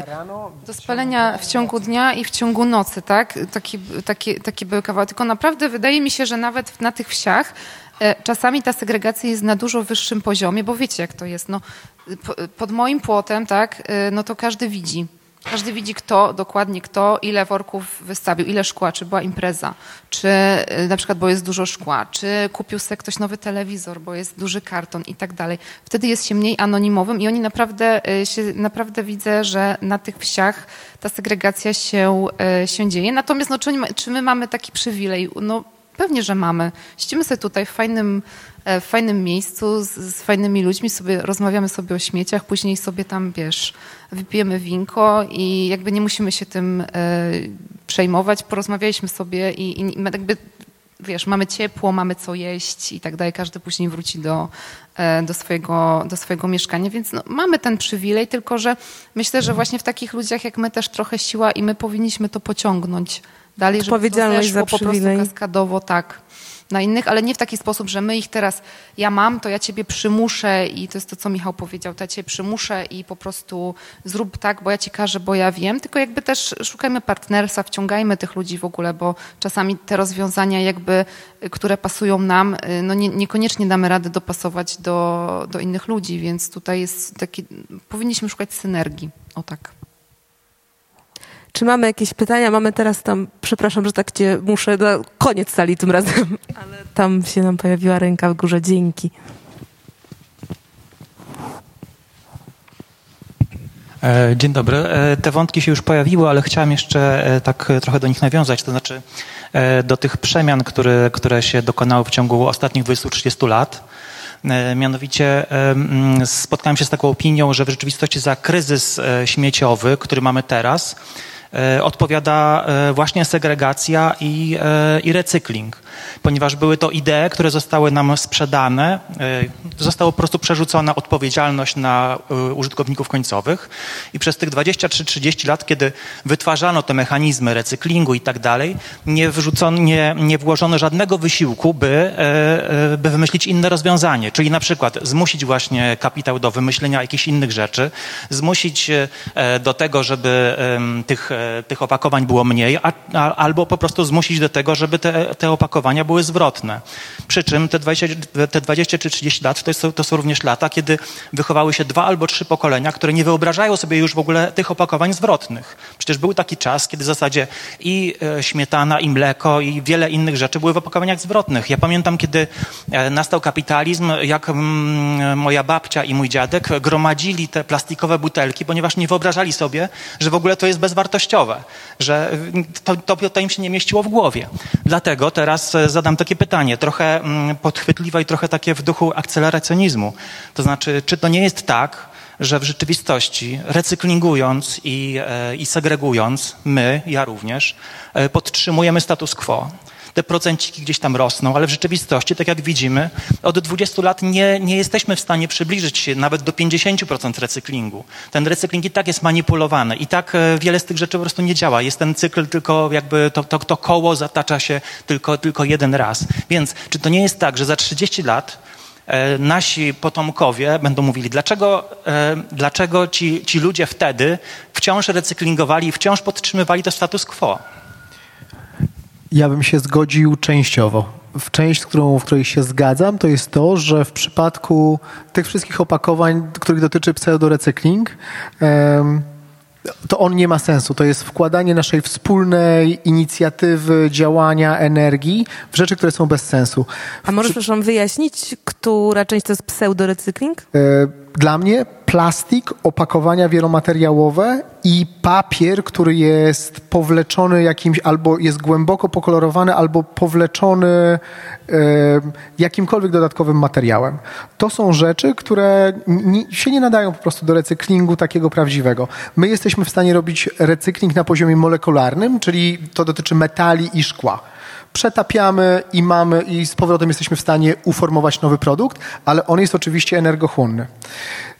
C: do spalenia w ciągu dnia i w ciągu nocy, tak? Taki, taki, taki był kawał. Tylko naprawdę wydaje mi się, że nawet na tych wsiach czasami ta segregacja jest na dużo wyższym poziomie, bo wiecie jak to jest. No, pod moim płotem, tak, e, no to każdy widzi każdy widzi kto, dokładnie kto, ile worków wystawił, ile szkła, czy była impreza, czy y, na przykład, bo jest dużo szkła, czy kupił sobie ktoś nowy telewizor, bo jest duży karton i tak dalej. Wtedy jest się mniej anonimowym i oni naprawdę, się, naprawdę widzę, że na tych wsiach ta segregacja się, się dzieje. Natomiast no, czy, czy my mamy taki przywilej? No pewnie, że mamy. Siedzimy sobie tutaj w fajnym E, w fajnym miejscu z, z, fajnymi ludźmi, sobie rozmawiamy sobie o śmieciach, później sobie tam, wiesz, wypijemy winko i jakby nie musimy się tym e, przejmować. Porozmawialiśmy sobie i, i jakby wiesz, mamy ciepło, mamy co jeść i tak dalej, każdy później wróci do, e, do, swojego, do swojego mieszkania, więc no, mamy ten przywilej, tylko że myślę, że właśnie w takich ludziach jak my też trochę siła i my powinniśmy to pociągnąć dalej, żeby to zeszło po prostu kaskadowo, tak na innych, ale nie w taki sposób, że my ich teraz, ja mam, to ja ciebie przymuszę i to jest to, co Michał powiedział, to ja cię przymuszę i po prostu zrób tak, bo ja ci każę, bo ja wiem, tylko jakby też szukajmy partnerstwa, wciągajmy tych ludzi w ogóle, bo czasami te rozwiązania jakby, które pasują nam, no nie, niekoniecznie damy rady dopasować do, do innych ludzi, więc tutaj jest taki, powinniśmy szukać synergii, o tak.
B: Czy mamy jakieś pytania? Mamy teraz tam, przepraszam, że tak cię muszę, na koniec sali tym razem, ale tam się nam pojawiła ręka w górze. Dzięki.
G: E, dzień dobry. E, te wątki się już pojawiły, ale chciałem jeszcze e, tak trochę do nich nawiązać, to znaczy do tych przemian, które, które się dokonały w ciągu ostatnich 20-30 lat. Mianowicie spotkałem się z taką opinią, że w rzeczywistości za kryzys śmieciowy, który mamy teraz, odpowiada e, właśnie segregacja i, e, i recykling ponieważ były to idee, które zostały nam sprzedane, e, została po prostu przerzucona odpowiedzialność na e, użytkowników końcowych i przez tych 23-30 lat, kiedy wytwarzano te mechanizmy recyklingu i tak dalej, nie, wrzucono, nie, nie włożono żadnego wysiłku, by, e, by wymyślić inne rozwiązanie, czyli na przykład zmusić właśnie kapitał do wymyślenia jakichś innych rzeczy, zmusić do tego, żeby tych, tych opakowań było mniej, a, a, albo po prostu zmusić do tego, żeby te, te opakowania były zwrotne. Przy czym te 20, te 20 czy 30 lat to, jest, to są również lata, kiedy wychowały się dwa albo trzy pokolenia, które nie wyobrażają sobie już w ogóle tych opakowań zwrotnych. Przecież był taki czas, kiedy w zasadzie i e, śmietana, i mleko, i wiele innych rzeczy były w opakowaniach zwrotnych. Ja pamiętam, kiedy e, nastał kapitalizm, jak mm, moja babcia i mój dziadek gromadzili te plastikowe butelki, ponieważ nie wyobrażali sobie, że w ogóle to jest bezwartościowe, że to, to, to im się nie mieściło w głowie. Dlatego teraz e, zadam takie pytanie, trochę mm, podchwytliwe i trochę takie w duchu akceleracjonizmu. To znaczy, czy to nie jest tak, że w rzeczywistości recyklingując i, e, i segregując, my, ja również, e, podtrzymujemy status quo te procenciki gdzieś tam rosną, ale w rzeczywistości, tak jak widzimy, od 20 lat nie, nie jesteśmy w stanie przybliżyć się nawet do 50% recyklingu. Ten recykling i tak jest manipulowany i tak e, wiele z tych rzeczy po prostu nie działa. Jest ten cykl tylko jakby to, to, to koło zatacza się tylko, tylko jeden raz. Więc czy to nie jest tak, że za 30 lat e, nasi potomkowie będą mówili, dlaczego, e, dlaczego ci, ci ludzie wtedy wciąż recyklingowali i wciąż podtrzymywali to status quo?
D: Ja bym się zgodził częściowo. W część, którą, w której się zgadzam, to jest to, że w przypadku tych wszystkich opakowań, których dotyczy pseudorecykling, to on nie ma sensu. To jest wkładanie naszej wspólnej inicjatywy, działania, energii w rzeczy, które są bez sensu.
B: A możesz proszę wyjaśnić, która część to jest pseudorecykling?
D: E, dla mnie plastik, opakowania wielomateriałowe i papier, który jest powleczony jakimś, albo jest głęboko pokolorowany, albo powleczony jakimkolwiek dodatkowym materiałem. To są rzeczy, które się nie nadają po prostu do recyklingu takiego prawdziwego. My jesteśmy w stanie robić recykling na poziomie molekularnym, czyli to dotyczy metali i szkła przetapiamy i mamy i z powrotem jesteśmy w stanie uformować nowy produkt, ale on jest oczywiście energochłonny.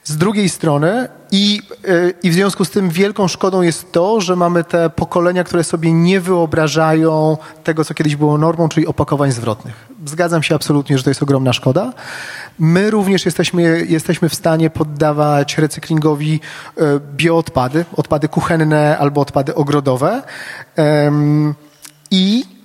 D: Z drugiej strony i, y, i w związku z tym wielką szkodą jest to, że mamy te pokolenia, które sobie nie wyobrażają tego, co kiedyś było normą, czyli opakowań zwrotnych. Zgadzam się absolutnie, że to jest ogromna szkoda. My również jesteśmy, jesteśmy w stanie poddawać recyklingowi y, bioodpady, odpady kuchenne albo odpady ogrodowe. I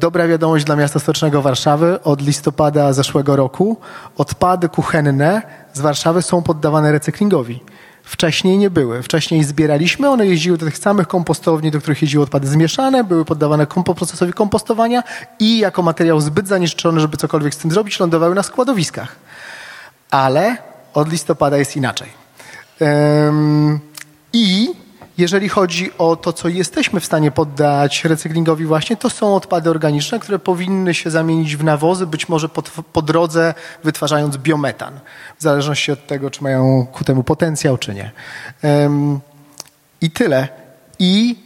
D: dobra wiadomość dla miasta stocznego Warszawy. Od listopada zeszłego roku odpady kuchenne z Warszawy są poddawane recyklingowi. Wcześniej nie były. Wcześniej zbieraliśmy, one jeździły do tych samych kompostowni, do których jeździły odpady zmieszane, były poddawane procesowi kompostowania i jako materiał zbyt zanieczyszczony, żeby cokolwiek z tym zrobić, lądowały na składowiskach. Ale od listopada jest inaczej. I jeżeli chodzi o to, co jesteśmy w stanie poddać recyklingowi właśnie, to są odpady organiczne, które powinny się zamienić w nawozy, być może po, po drodze wytwarzając biometan, w zależności od tego, czy mają ku temu potencjał, czy nie. Um, I tyle. I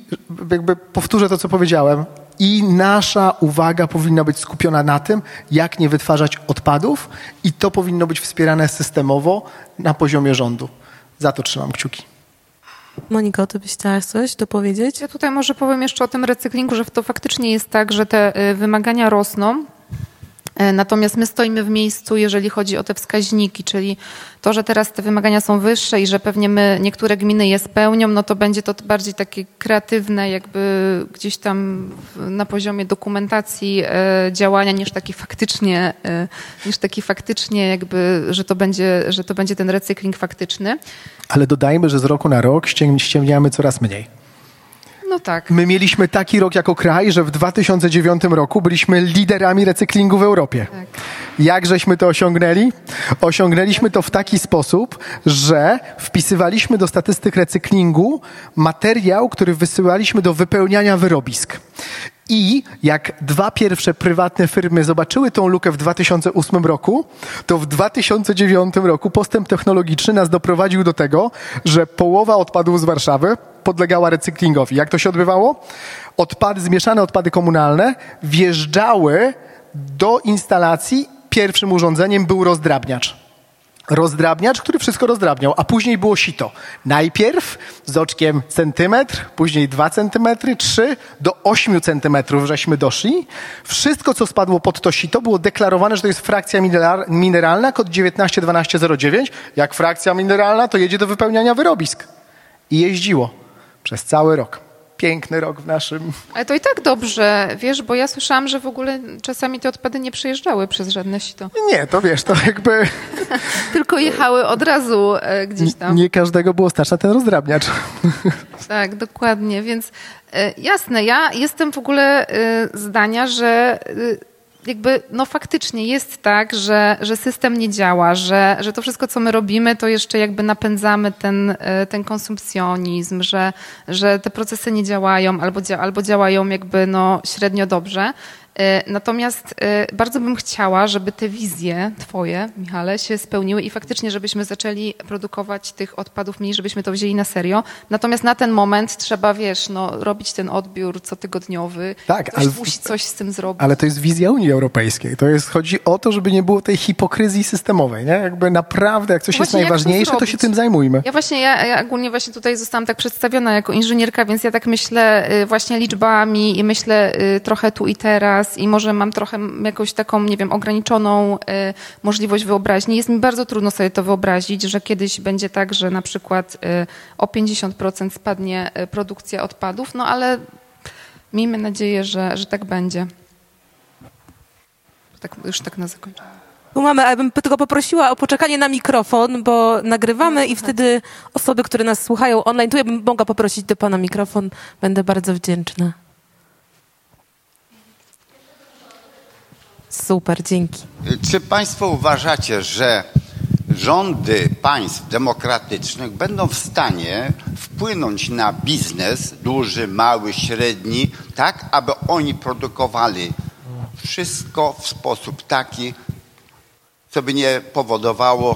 D: jakby powtórzę to, co powiedziałem. I nasza uwaga powinna być skupiona na tym, jak nie wytwarzać odpadów, i to powinno być wspierane systemowo na poziomie rządu. Za to trzymam kciuki.
B: Moniko, ty byś chciałaś coś dopowiedzieć?
C: Ja tutaj może powiem jeszcze o tym recyklingu, że to faktycznie jest tak, że te y, wymagania rosną, natomiast my stoimy w miejscu, jeżeli chodzi o te wskaźniki, czyli to, że teraz te wymagania są wyższe i że pewnie my, niektóre gminy je spełnią, no to będzie to bardziej takie kreatywne, jakby gdzieś tam na poziomie dokumentacji e, działania, niż taki faktycznie, e, niż taki faktycznie jakby, że to będzie, że to będzie ten recykling faktyczny.
D: Ale dodajmy, że z roku na rok ściemniamy coraz mniej.
C: No tak.
D: My mieliśmy taki rok jako kraj, że w 2009 roku byliśmy liderami recyklingu w Europie. Tak. Jak żeśmy to osiągnęli? Osiągnęliśmy to w taki sposób, że wpisywaliśmy do statystyk recyklingu materiał, który wysyłaliśmy do wypełniania wyrobisk. I jak dwa pierwsze prywatne firmy zobaczyły tą lukę w 2008 roku, to w 2009 roku postęp technologiczny nas doprowadził do tego, że połowa odpadów z Warszawy podlegała recyklingowi. Jak to się odbywało? Odpady, zmieszane odpady komunalne wjeżdżały do instalacji. Pierwszym urządzeniem był rozdrabniacz rozdrabniacz, który wszystko rozdrabniał, a później było sito. Najpierw z oczkiem centymetr, później dwa centymetry, trzy do ośmiu centymetrów żeśmy doszli. Wszystko, co spadło pod to sito, było deklarowane, że to jest frakcja mineralna, kod 191209. Jak frakcja mineralna, to jedzie do wypełniania wyrobisk. I jeździło przez cały rok piękny rok w naszym.
C: Ale to i tak dobrze, wiesz, bo ja słyszałam, że w ogóle czasami te odpady nie przejeżdżały przez żadne sito.
D: Nie, to wiesz, to jakby.
C: Tylko jechały od razu e, gdzieś tam.
D: Nie, nie każdego było stać na ten rozdrabniacz.
C: tak, dokładnie, więc e, jasne, ja jestem w ogóle e, zdania, że jakby no faktycznie jest tak, że, że system nie działa, że, że to wszystko, co my robimy, to jeszcze jakby napędzamy ten, e, ten konsumpcjonizm, że, że te procesy nie działają albo, albo działają jakby no średnio dobrze. E, natomiast e, bardzo bym chciała, żeby te wizje twoje, Michale, się spełniły i faktycznie, żebyśmy zaczęli produkować tych odpadów mniej, żebyśmy to wzięli na serio. Natomiast na ten moment trzeba, wiesz, no, robić ten odbiór cotygodniowy.
D: Tak,
C: Ktoś
D: ale-
C: musi coś z tym zrobić.
D: Ale to jest wizja Unii Europejskiej. To jest, chodzi o to, żeby nie było tej hipokryzji systemowej. Nie? Jakby naprawdę, jak coś jest
C: Właśnie jak to
D: najważniejsze, to, się tym zajmujmy.
C: Ja właśnie, ja, ja ogólnie właśnie tutaj zostałam tak przedstawiona jako inżynierka, więc ja tak myślę y, właśnie liczbami i myślę y, trochę tu i teraz i może mam trochę jakąś taką, nie wiem, ograniczoną y, możliwość wyobraźni. Jest mi bardzo trudno sobie to wyobrazić, że kiedyś będzie tak, że na przykład y, o 50% spadnie y, produkcja odpadów, no ale miejmy nadzieję, że, że tak będzie. Tak, już tak na zakończenie.
B: Mamy, a ja bym tylko poprosiła o poczekanie na mikrofon, bo nagrywamy i wtedy osoby, które nas słuchają online, tu ja bym mogła poprosić do pana mikrofon, będę bardzo wdzięczna. Super, dzięki.
H: Czy Państwo uważacie, że rządy państw demokratycznych będą w stanie wpłynąć na biznes, duży, mały, średni, tak, aby oni produkowali wszystko w sposób taki, co by nie powodowało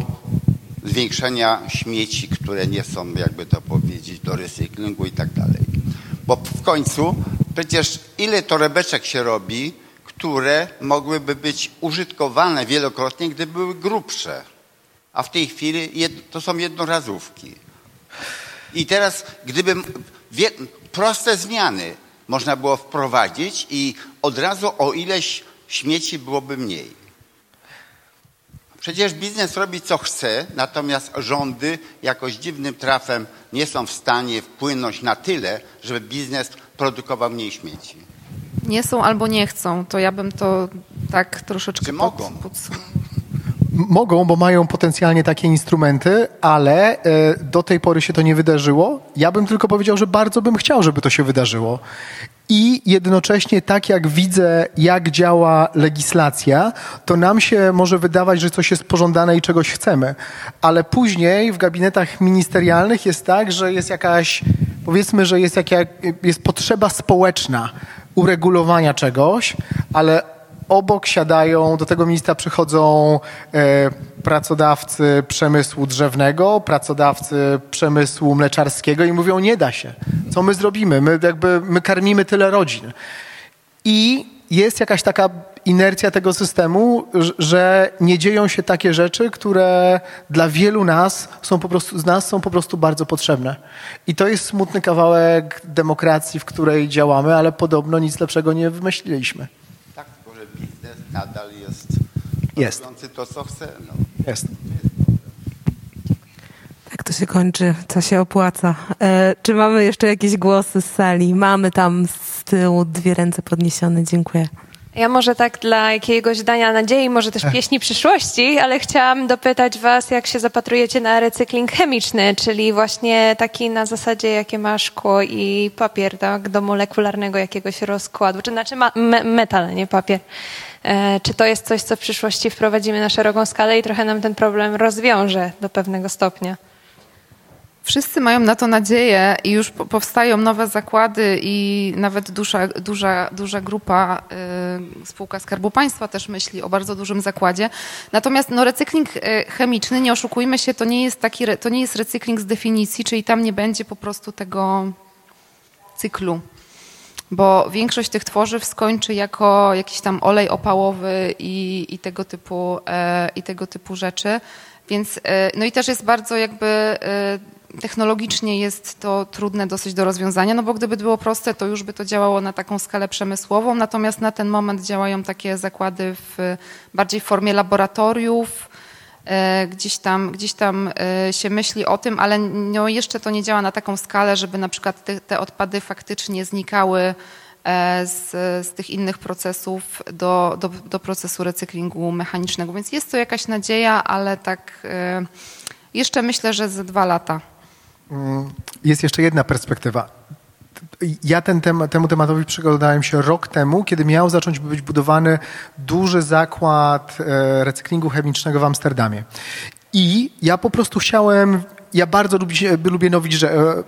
H: zwiększenia śmieci, które nie są, jakby to powiedzieć, do recyklingu i tak dalej. Bo w końcu przecież ile torebeczek się robi, które mogłyby być użytkowane wielokrotnie, gdyby były grubsze. A w tej chwili to są jednorazówki. I teraz, gdyby wie, proste zmiany można było wprowadzić i od razu o ileś śmieci byłoby mniej. Przecież biznes robi co chce, natomiast rządy jakoś dziwnym trafem nie są w stanie wpłynąć na tyle, żeby biznes produkował mniej śmieci.
C: Nie są albo nie chcą, to ja bym to tak troszeczkę
H: Czy
C: pod,
H: mogą?
D: M- Mogą, bo mają potencjalnie takie instrumenty, ale e, do tej pory się to nie wydarzyło. Ja bym tylko powiedział, że bardzo bym chciał, żeby to się wydarzyło. I jednocześnie tak jak widzę, jak działa legislacja, to nam się może wydawać, że coś jest pożądane i czegoś chcemy. Ale później w gabinetach ministerialnych jest tak, że jest jakaś, powiedzmy, że jest, jaka, jest potrzeba społeczna uregulowania czegoś, ale obok siadają, do tego miejsca przychodzą e, pracodawcy przemysłu drzewnego, pracodawcy przemysłu mleczarskiego i mówią, nie da się. Co my zrobimy? My jakby, my karmimy tyle rodzin. I jest jakaś taka inercja tego systemu, że nie dzieją się takie rzeczy, które dla wielu nas są po prostu, z nas są po prostu bardzo potrzebne. I to jest smutny kawałek demokracji, w której działamy, ale podobno nic lepszego nie wymyśliliśmy.
H: Tak, tylko że biznes nadal jest,
D: Jest.
H: robiący to, co chce. No.
D: Jest.
B: Tak to się kończy, to się opłaca. E, czy mamy jeszcze jakieś głosy z sali? Mamy tam z tyłu dwie ręce podniesione, dziękuję.
I: Ja może tak dla jakiegoś dania nadziei, może też pieśni przyszłości, ale chciałam dopytać was, jak się zapatrujecie na recykling chemiczny, czyli właśnie taki na zasadzie, jakie ma szkło i papier, tak, do molekularnego jakiegoś rozkładu, czy znaczy ma, me, metal, nie papier. E, czy to jest coś, co w przyszłości wprowadzimy na szeroką skalę i trochę nam ten problem rozwiąże do pewnego stopnia?
C: Wszyscy mają na to nadzieję i już po- powstają nowe zakłady i nawet duża, duża, duża grupa, y, spółka Skarbu Państwa też myśli o bardzo dużym zakładzie. Natomiast no, recykling y, chemiczny, nie oszukujmy się, to nie jest taki, to nie jest recykling z definicji, czyli tam nie będzie po prostu tego cyklu. Bo większość tych tworzyw skończy jako jakiś tam olej opałowy i, i, tego, typu, e, i tego typu rzeczy. Więc, e, no i też jest bardzo jakby e, technologicznie jest to trudne dosyć do rozwiązania, no bo gdyby było proste, to już by to działało na taką skalę przemysłową, natomiast na ten moment działają takie zakłady w bardziej w formie laboratoriów, e, gdzieś tam, gdzieś tam e, się myśli o tym, ale no jeszcze to nie działa na taką skalę, żeby na przykład te, te odpady faktycznie znikały e, z, z tych innych procesów do, do, do procesu recyklingu mechanicznego. Więc jest to jakaś nadzieja, ale tak jeszcze myślę, że za dwa lata.
D: Jest jeszcze jedna perspektywa. Ja ten tem, temu tematowi przyglądałem się rok temu, kiedy miał zacząć być budowany duży zakład e, recyklingu chemicznego w Amsterdamie. I ja po prostu chciałem, ja bardzo lubię, lubię nowić, że e,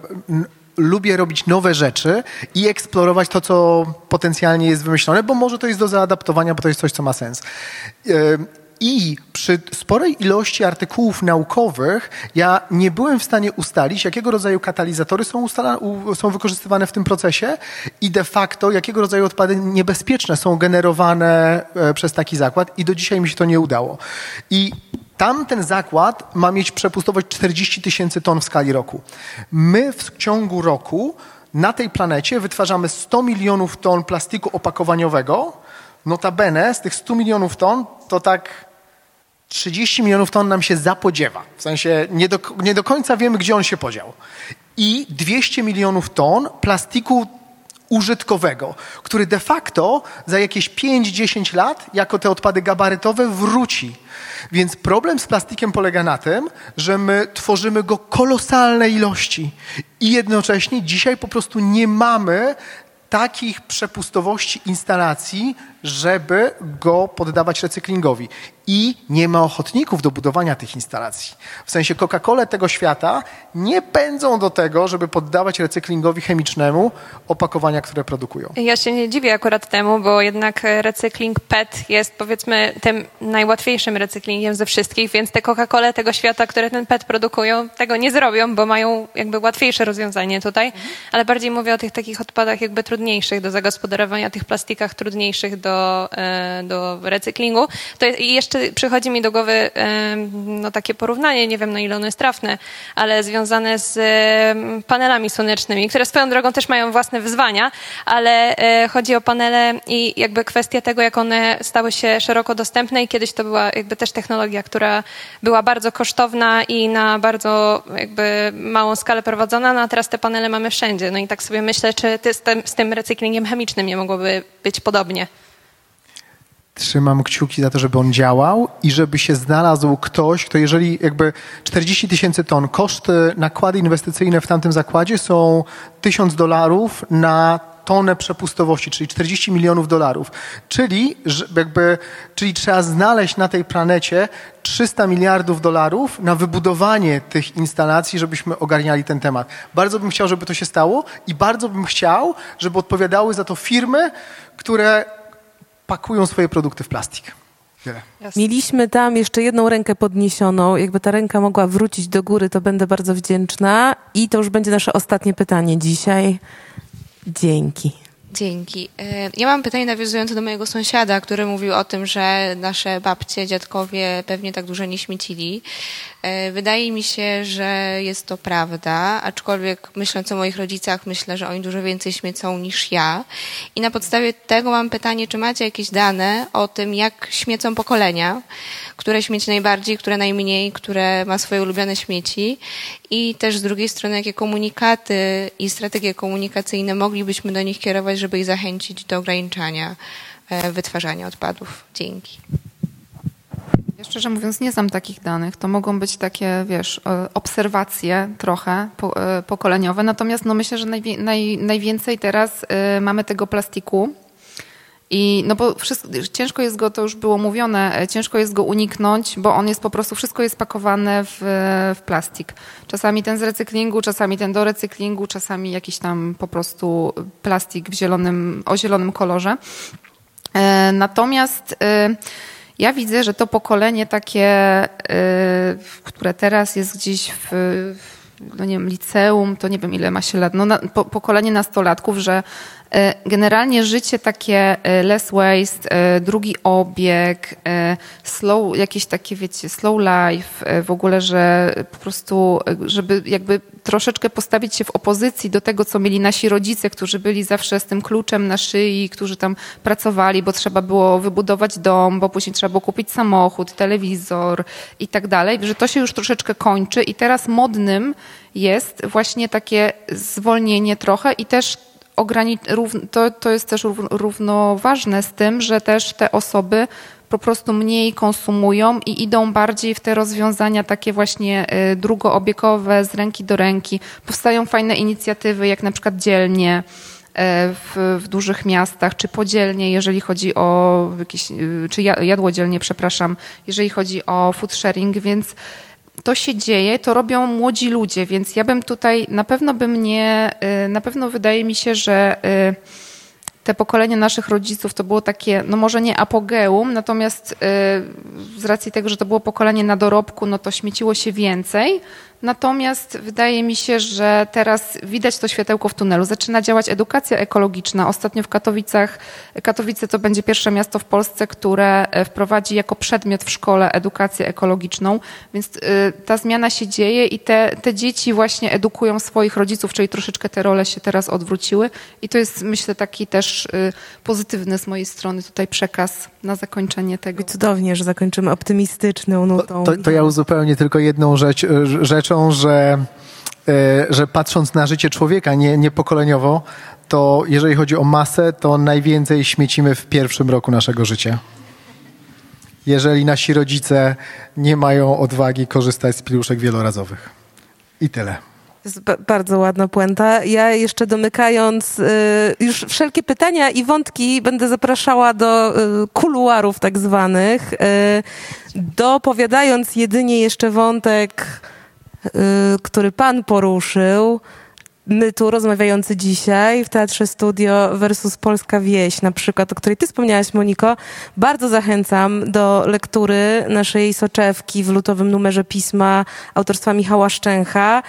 D: lubię robić nowe rzeczy i eksplorować to, co potencjalnie jest wymyślone, bo może to jest do zaadaptowania, bo to jest coś, co ma sens. I przy sporej ilości artykułów naukowych ja nie byłem w stanie ustalić, jakiego rodzaju katalizatory są, ustala, są wykorzystywane w tym procesie i de facto jakiego rodzaju odpady niebezpieczne są generowane e, przez taki zakład i do dzisiaj mi się to nie udało. I Tamten zakład ma mieć przepustowość 40 tysięcy ton w skali roku. My w ciągu roku na tej planecie wytwarzamy 100 milionów ton plastiku opakowaniowego. Notabene z tych 100 milionów ton to tak 30 milionów ton nam się zapodziewa. W sensie nie do, nie do końca wiemy, gdzie on się podział. I 200 milionów ton plastiku użytkowego, który de facto za jakieś 5-10 lat, jako te odpady gabarytowe, wróci. Więc problem z plastikiem polega na tym, że my tworzymy go kolosalne ilości i jednocześnie dzisiaj po prostu nie mamy takich przepustowości instalacji, żeby go poddawać recyklingowi. I nie ma ochotników do budowania tych instalacji. W sensie Coca-Cola tego świata nie pędzą do tego, żeby poddawać recyklingowi chemicznemu opakowania, które produkują.
E: Ja się nie dziwię akurat temu, bo jednak recykling PET jest powiedzmy tym najłatwiejszym recyklingiem ze wszystkich, więc te Coca-Cola tego świata, które ten PET produkują, tego nie zrobią, bo mają jakby łatwiejsze rozwiązanie tutaj, ale bardziej mówię o tych takich odpadach jakby trudniejszych do zagospodarowania, tych plastikach trudniejszych do E, do, recyklingu. To jeszcze przychodzi mi do głowy e, no, takie porównanie, nie wiem na ile ono jest trafne, ale związane z e, panelami słonecznymi, które swoją drogą też mają własne wyzwania, ale chodzi o panele i jakby kwestia tego, jak one stały się szeroko dostępne i kiedyś to była jakby też technologia, która była bardzo kosztowna i na bardzo jakby małą skalę prowadzona, no a teraz te panele mamy wszędzie. No i tak sobie myślę, czy z tym, z tym recyklingiem chemicznym nie mogłoby być podobnie.
D: Trzymam kciuki za to, żeby on działał i żeby się znalazł ktoś, kto jeżeli jakby 40 tysięcy ton, koszty, nakłady inwestycyjne w tamtym zakładzie są 1000 dolarów na tonę przepustowości, czyli 40 milionów dolarów. Czyli, jakby, czyli trzeba znaleźć na tej planecie 300 miliardów dolarów na wybudowanie tych instalacji, żebyśmy ogarniali ten temat. Bardzo bym chciał, żeby to się stało i bardzo bym chciał, żeby odpowiadały za to firmy, które pakują swoje produkty w plastik.
B: Tyle. Mieliśmy tam jeszcze jedną rękę podniesioną. Jakby ta ręka mogła wrócić do góry, to będę bardzo wdzięczna. I to już będzie nasze ostatnie pytanie dzisiaj. Dzięki.
J: Dzięki. E, ja mam pytanie nawiązujące do mojego sąsiada, który mówił o tym, że nasze babcie, dziadkowie pewnie tak dużo nie śmiecili. E, wydaje mi się, że jest to prawda, aczkolwiek myśląc o moich rodzicach, myślę, że oni dużo więcej śmiecą niż ja. I na podstawie tego mam pytanie, czy macie jakieś dane o tym, jak śmiecą pokolenia, które śmieci najbardziej, które najmniej, które ma swoje ulubione śmieci i też z drugiej strony, jakie komunikaty i strategie komunikacyjne moglibyśmy do nich kierować, żeby ich zachęcić do ograniczania e, wytwarzania odpadów. Dzięki.
C: Szczerze mówiąc nie znam takich danych. To mogą być takie, wiesz, e, obserwacje trochę e, pokoleniowe. Natomiast no myślę, że najwie, naj, najwięcej teraz mamy tego plastiku i no bo wszystko, ciężko jest go, to już było mówione, e, ciężko jest go uniknąć, bo on jest po prostu, wszystko jest pakowane w, w plastik. Czasami ten z recyklingu, czasami ten do recyklingu, czasami jakiś tam po prostu plastik w zielonym, o zielonym kolorze. E, natomiast e, ja widzę, że to pokolenie takie, które teraz jest gdzieś w, no nie wiem, liceum, to nie wiem ile ma się lat, no na, po, pokolenie nastolatków, że generalnie życie takie e, less waste, e, drugi obieg, slow, jakieś takie, wiecie, slow life, w ogóle, że po prostu, żeby jakby troszeczkę postawić się w opozycji do tego, co mieli nasi rodzice, którzy byli zawsze z tym kluczem na szyi, którzy tam pracowali, bo trzeba było wybudować dom, bo później trzeba było kupić samochód, telewizor i tak dalej, że to się już troszeczkę kończy. I teraz modnym jest właśnie takie zwolnienie trochę i też to, to jest też równoważne z tym, że też te osoby po prostu mniej konsumują i idą bardziej w te rozwiązania takie właśnie y, drugoobiegowe, z ręki do ręki. Powstają fajne inicjatywy, jak na przykład dzielnie y, w, w dużych miastach, czy podzielnie, jeżeli chodzi o jakieś, y, czy jadłodzielnie, przepraszam, jeżeli chodzi o food sharing, więc to się dzieje, to robią młodzi ludzie, więc ja bym tutaj na pewno bym nie, y, na pewno wydaje mi się, że y, te pokolenie naszych rodziców to było takie, no może nie apogeum, natomiast y, z racji tego, że to było pokolenie na dorobku, no to śmieciło się więcej. Natomiast wydaje mi się, że teraz widać to światełko w tunelu. Zaczyna działać edukacja ekologiczna. Ostatnio w Katowicach, Katowice to będzie pierwsze miasto w Polsce, które e, wprowadzi jako przedmiot w szkole edukację ekologiczną, więc y, ta zmiana się dzieje i te, te dzieci właśnie edukują swoich rodziców, czyli troszeczkę te role się teraz odwróciły i to jest myślę taki też y, pozytywny z mojej strony tutaj przekaz na zakończenie tego.
B: I cudownie, że zakończymy optymistyczną nutą.
D: To, to ja uzupełnię tylko jedną rzecz, rzeczą, że, e, że patrząc na życie człowieka, nie, nie pokoleniowo, to jeżeli chodzi o masę, to najwięcej śmiecimy w pierwszym roku naszego życia. Jeżeli nasi rodzice nie mają odwagi korzystać z piluszek wielorazowych. I tyle.
B: Jest bardzo ładna puenta. Ja jeszcze domykając y, już wszelkie pytania i wątki będę zapraszała do y, kuluarów tak zwanych, y, dopowiadając jedynie jeszcze wątek który Pan poruszył, my tu rozmawiający dzisiaj w Teatrze Studio versus Polska Wieś, na przykład, o której ty wspomniałaś, Moniko, bardzo zachęcam do lektury naszej soczewki w lutowym numerze pisma autorstwa Michała Szczęcha.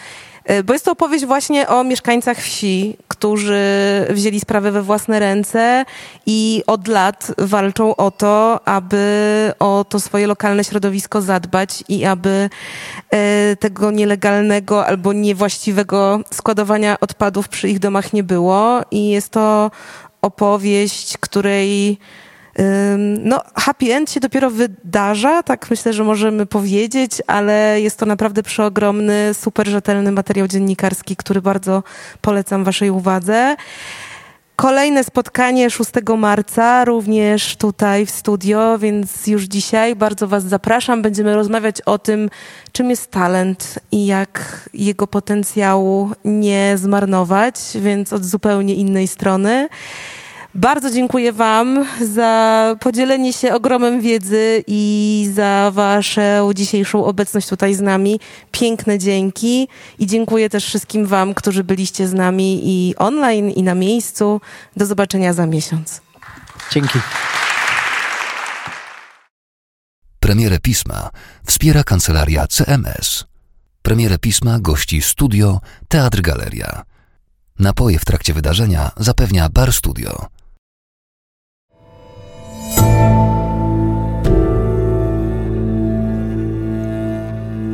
B: E, bo jest to opowieść właśnie o mieszkańcach wsi, którzy wzięli sprawę we własne ręce i od lat walczą o to, aby o to swoje lokalne środowisko zadbać i aby e, tego nielegalnego albo niewłaściwego składowania odpadów przy ich domach nie było. I jest to opowieść, której no, happy end się dopiero wydarza, tak myślę, że możemy powiedzieć, ale jest to naprawdę przeogromny, super rzetelny materiał dziennikarski, który bardzo polecam Waszej uwadze. Kolejne spotkanie 6 marca, również tutaj w studio, więc już dzisiaj bardzo Was zapraszam. Będziemy rozmawiać o tym, czym jest talent i jak jego potencjału nie zmarnować, więc od zupełnie innej strony. Bardzo dziękuję Wam za podzielenie się ogromem wiedzy i za Waszą dzisiejszą obecność tutaj z nami. Piękne dzięki i dziękuję też wszystkim Wam, którzy byliście z nami i online, i na miejscu. Do zobaczenia za miesiąc.
D: Dzięki.
A: Premierę pisma wspiera kancelaria CMS. Premierę pisma gości studio Teatr Galeria. Napoje w trakcie wydarzenia zapewnia Bar Studio.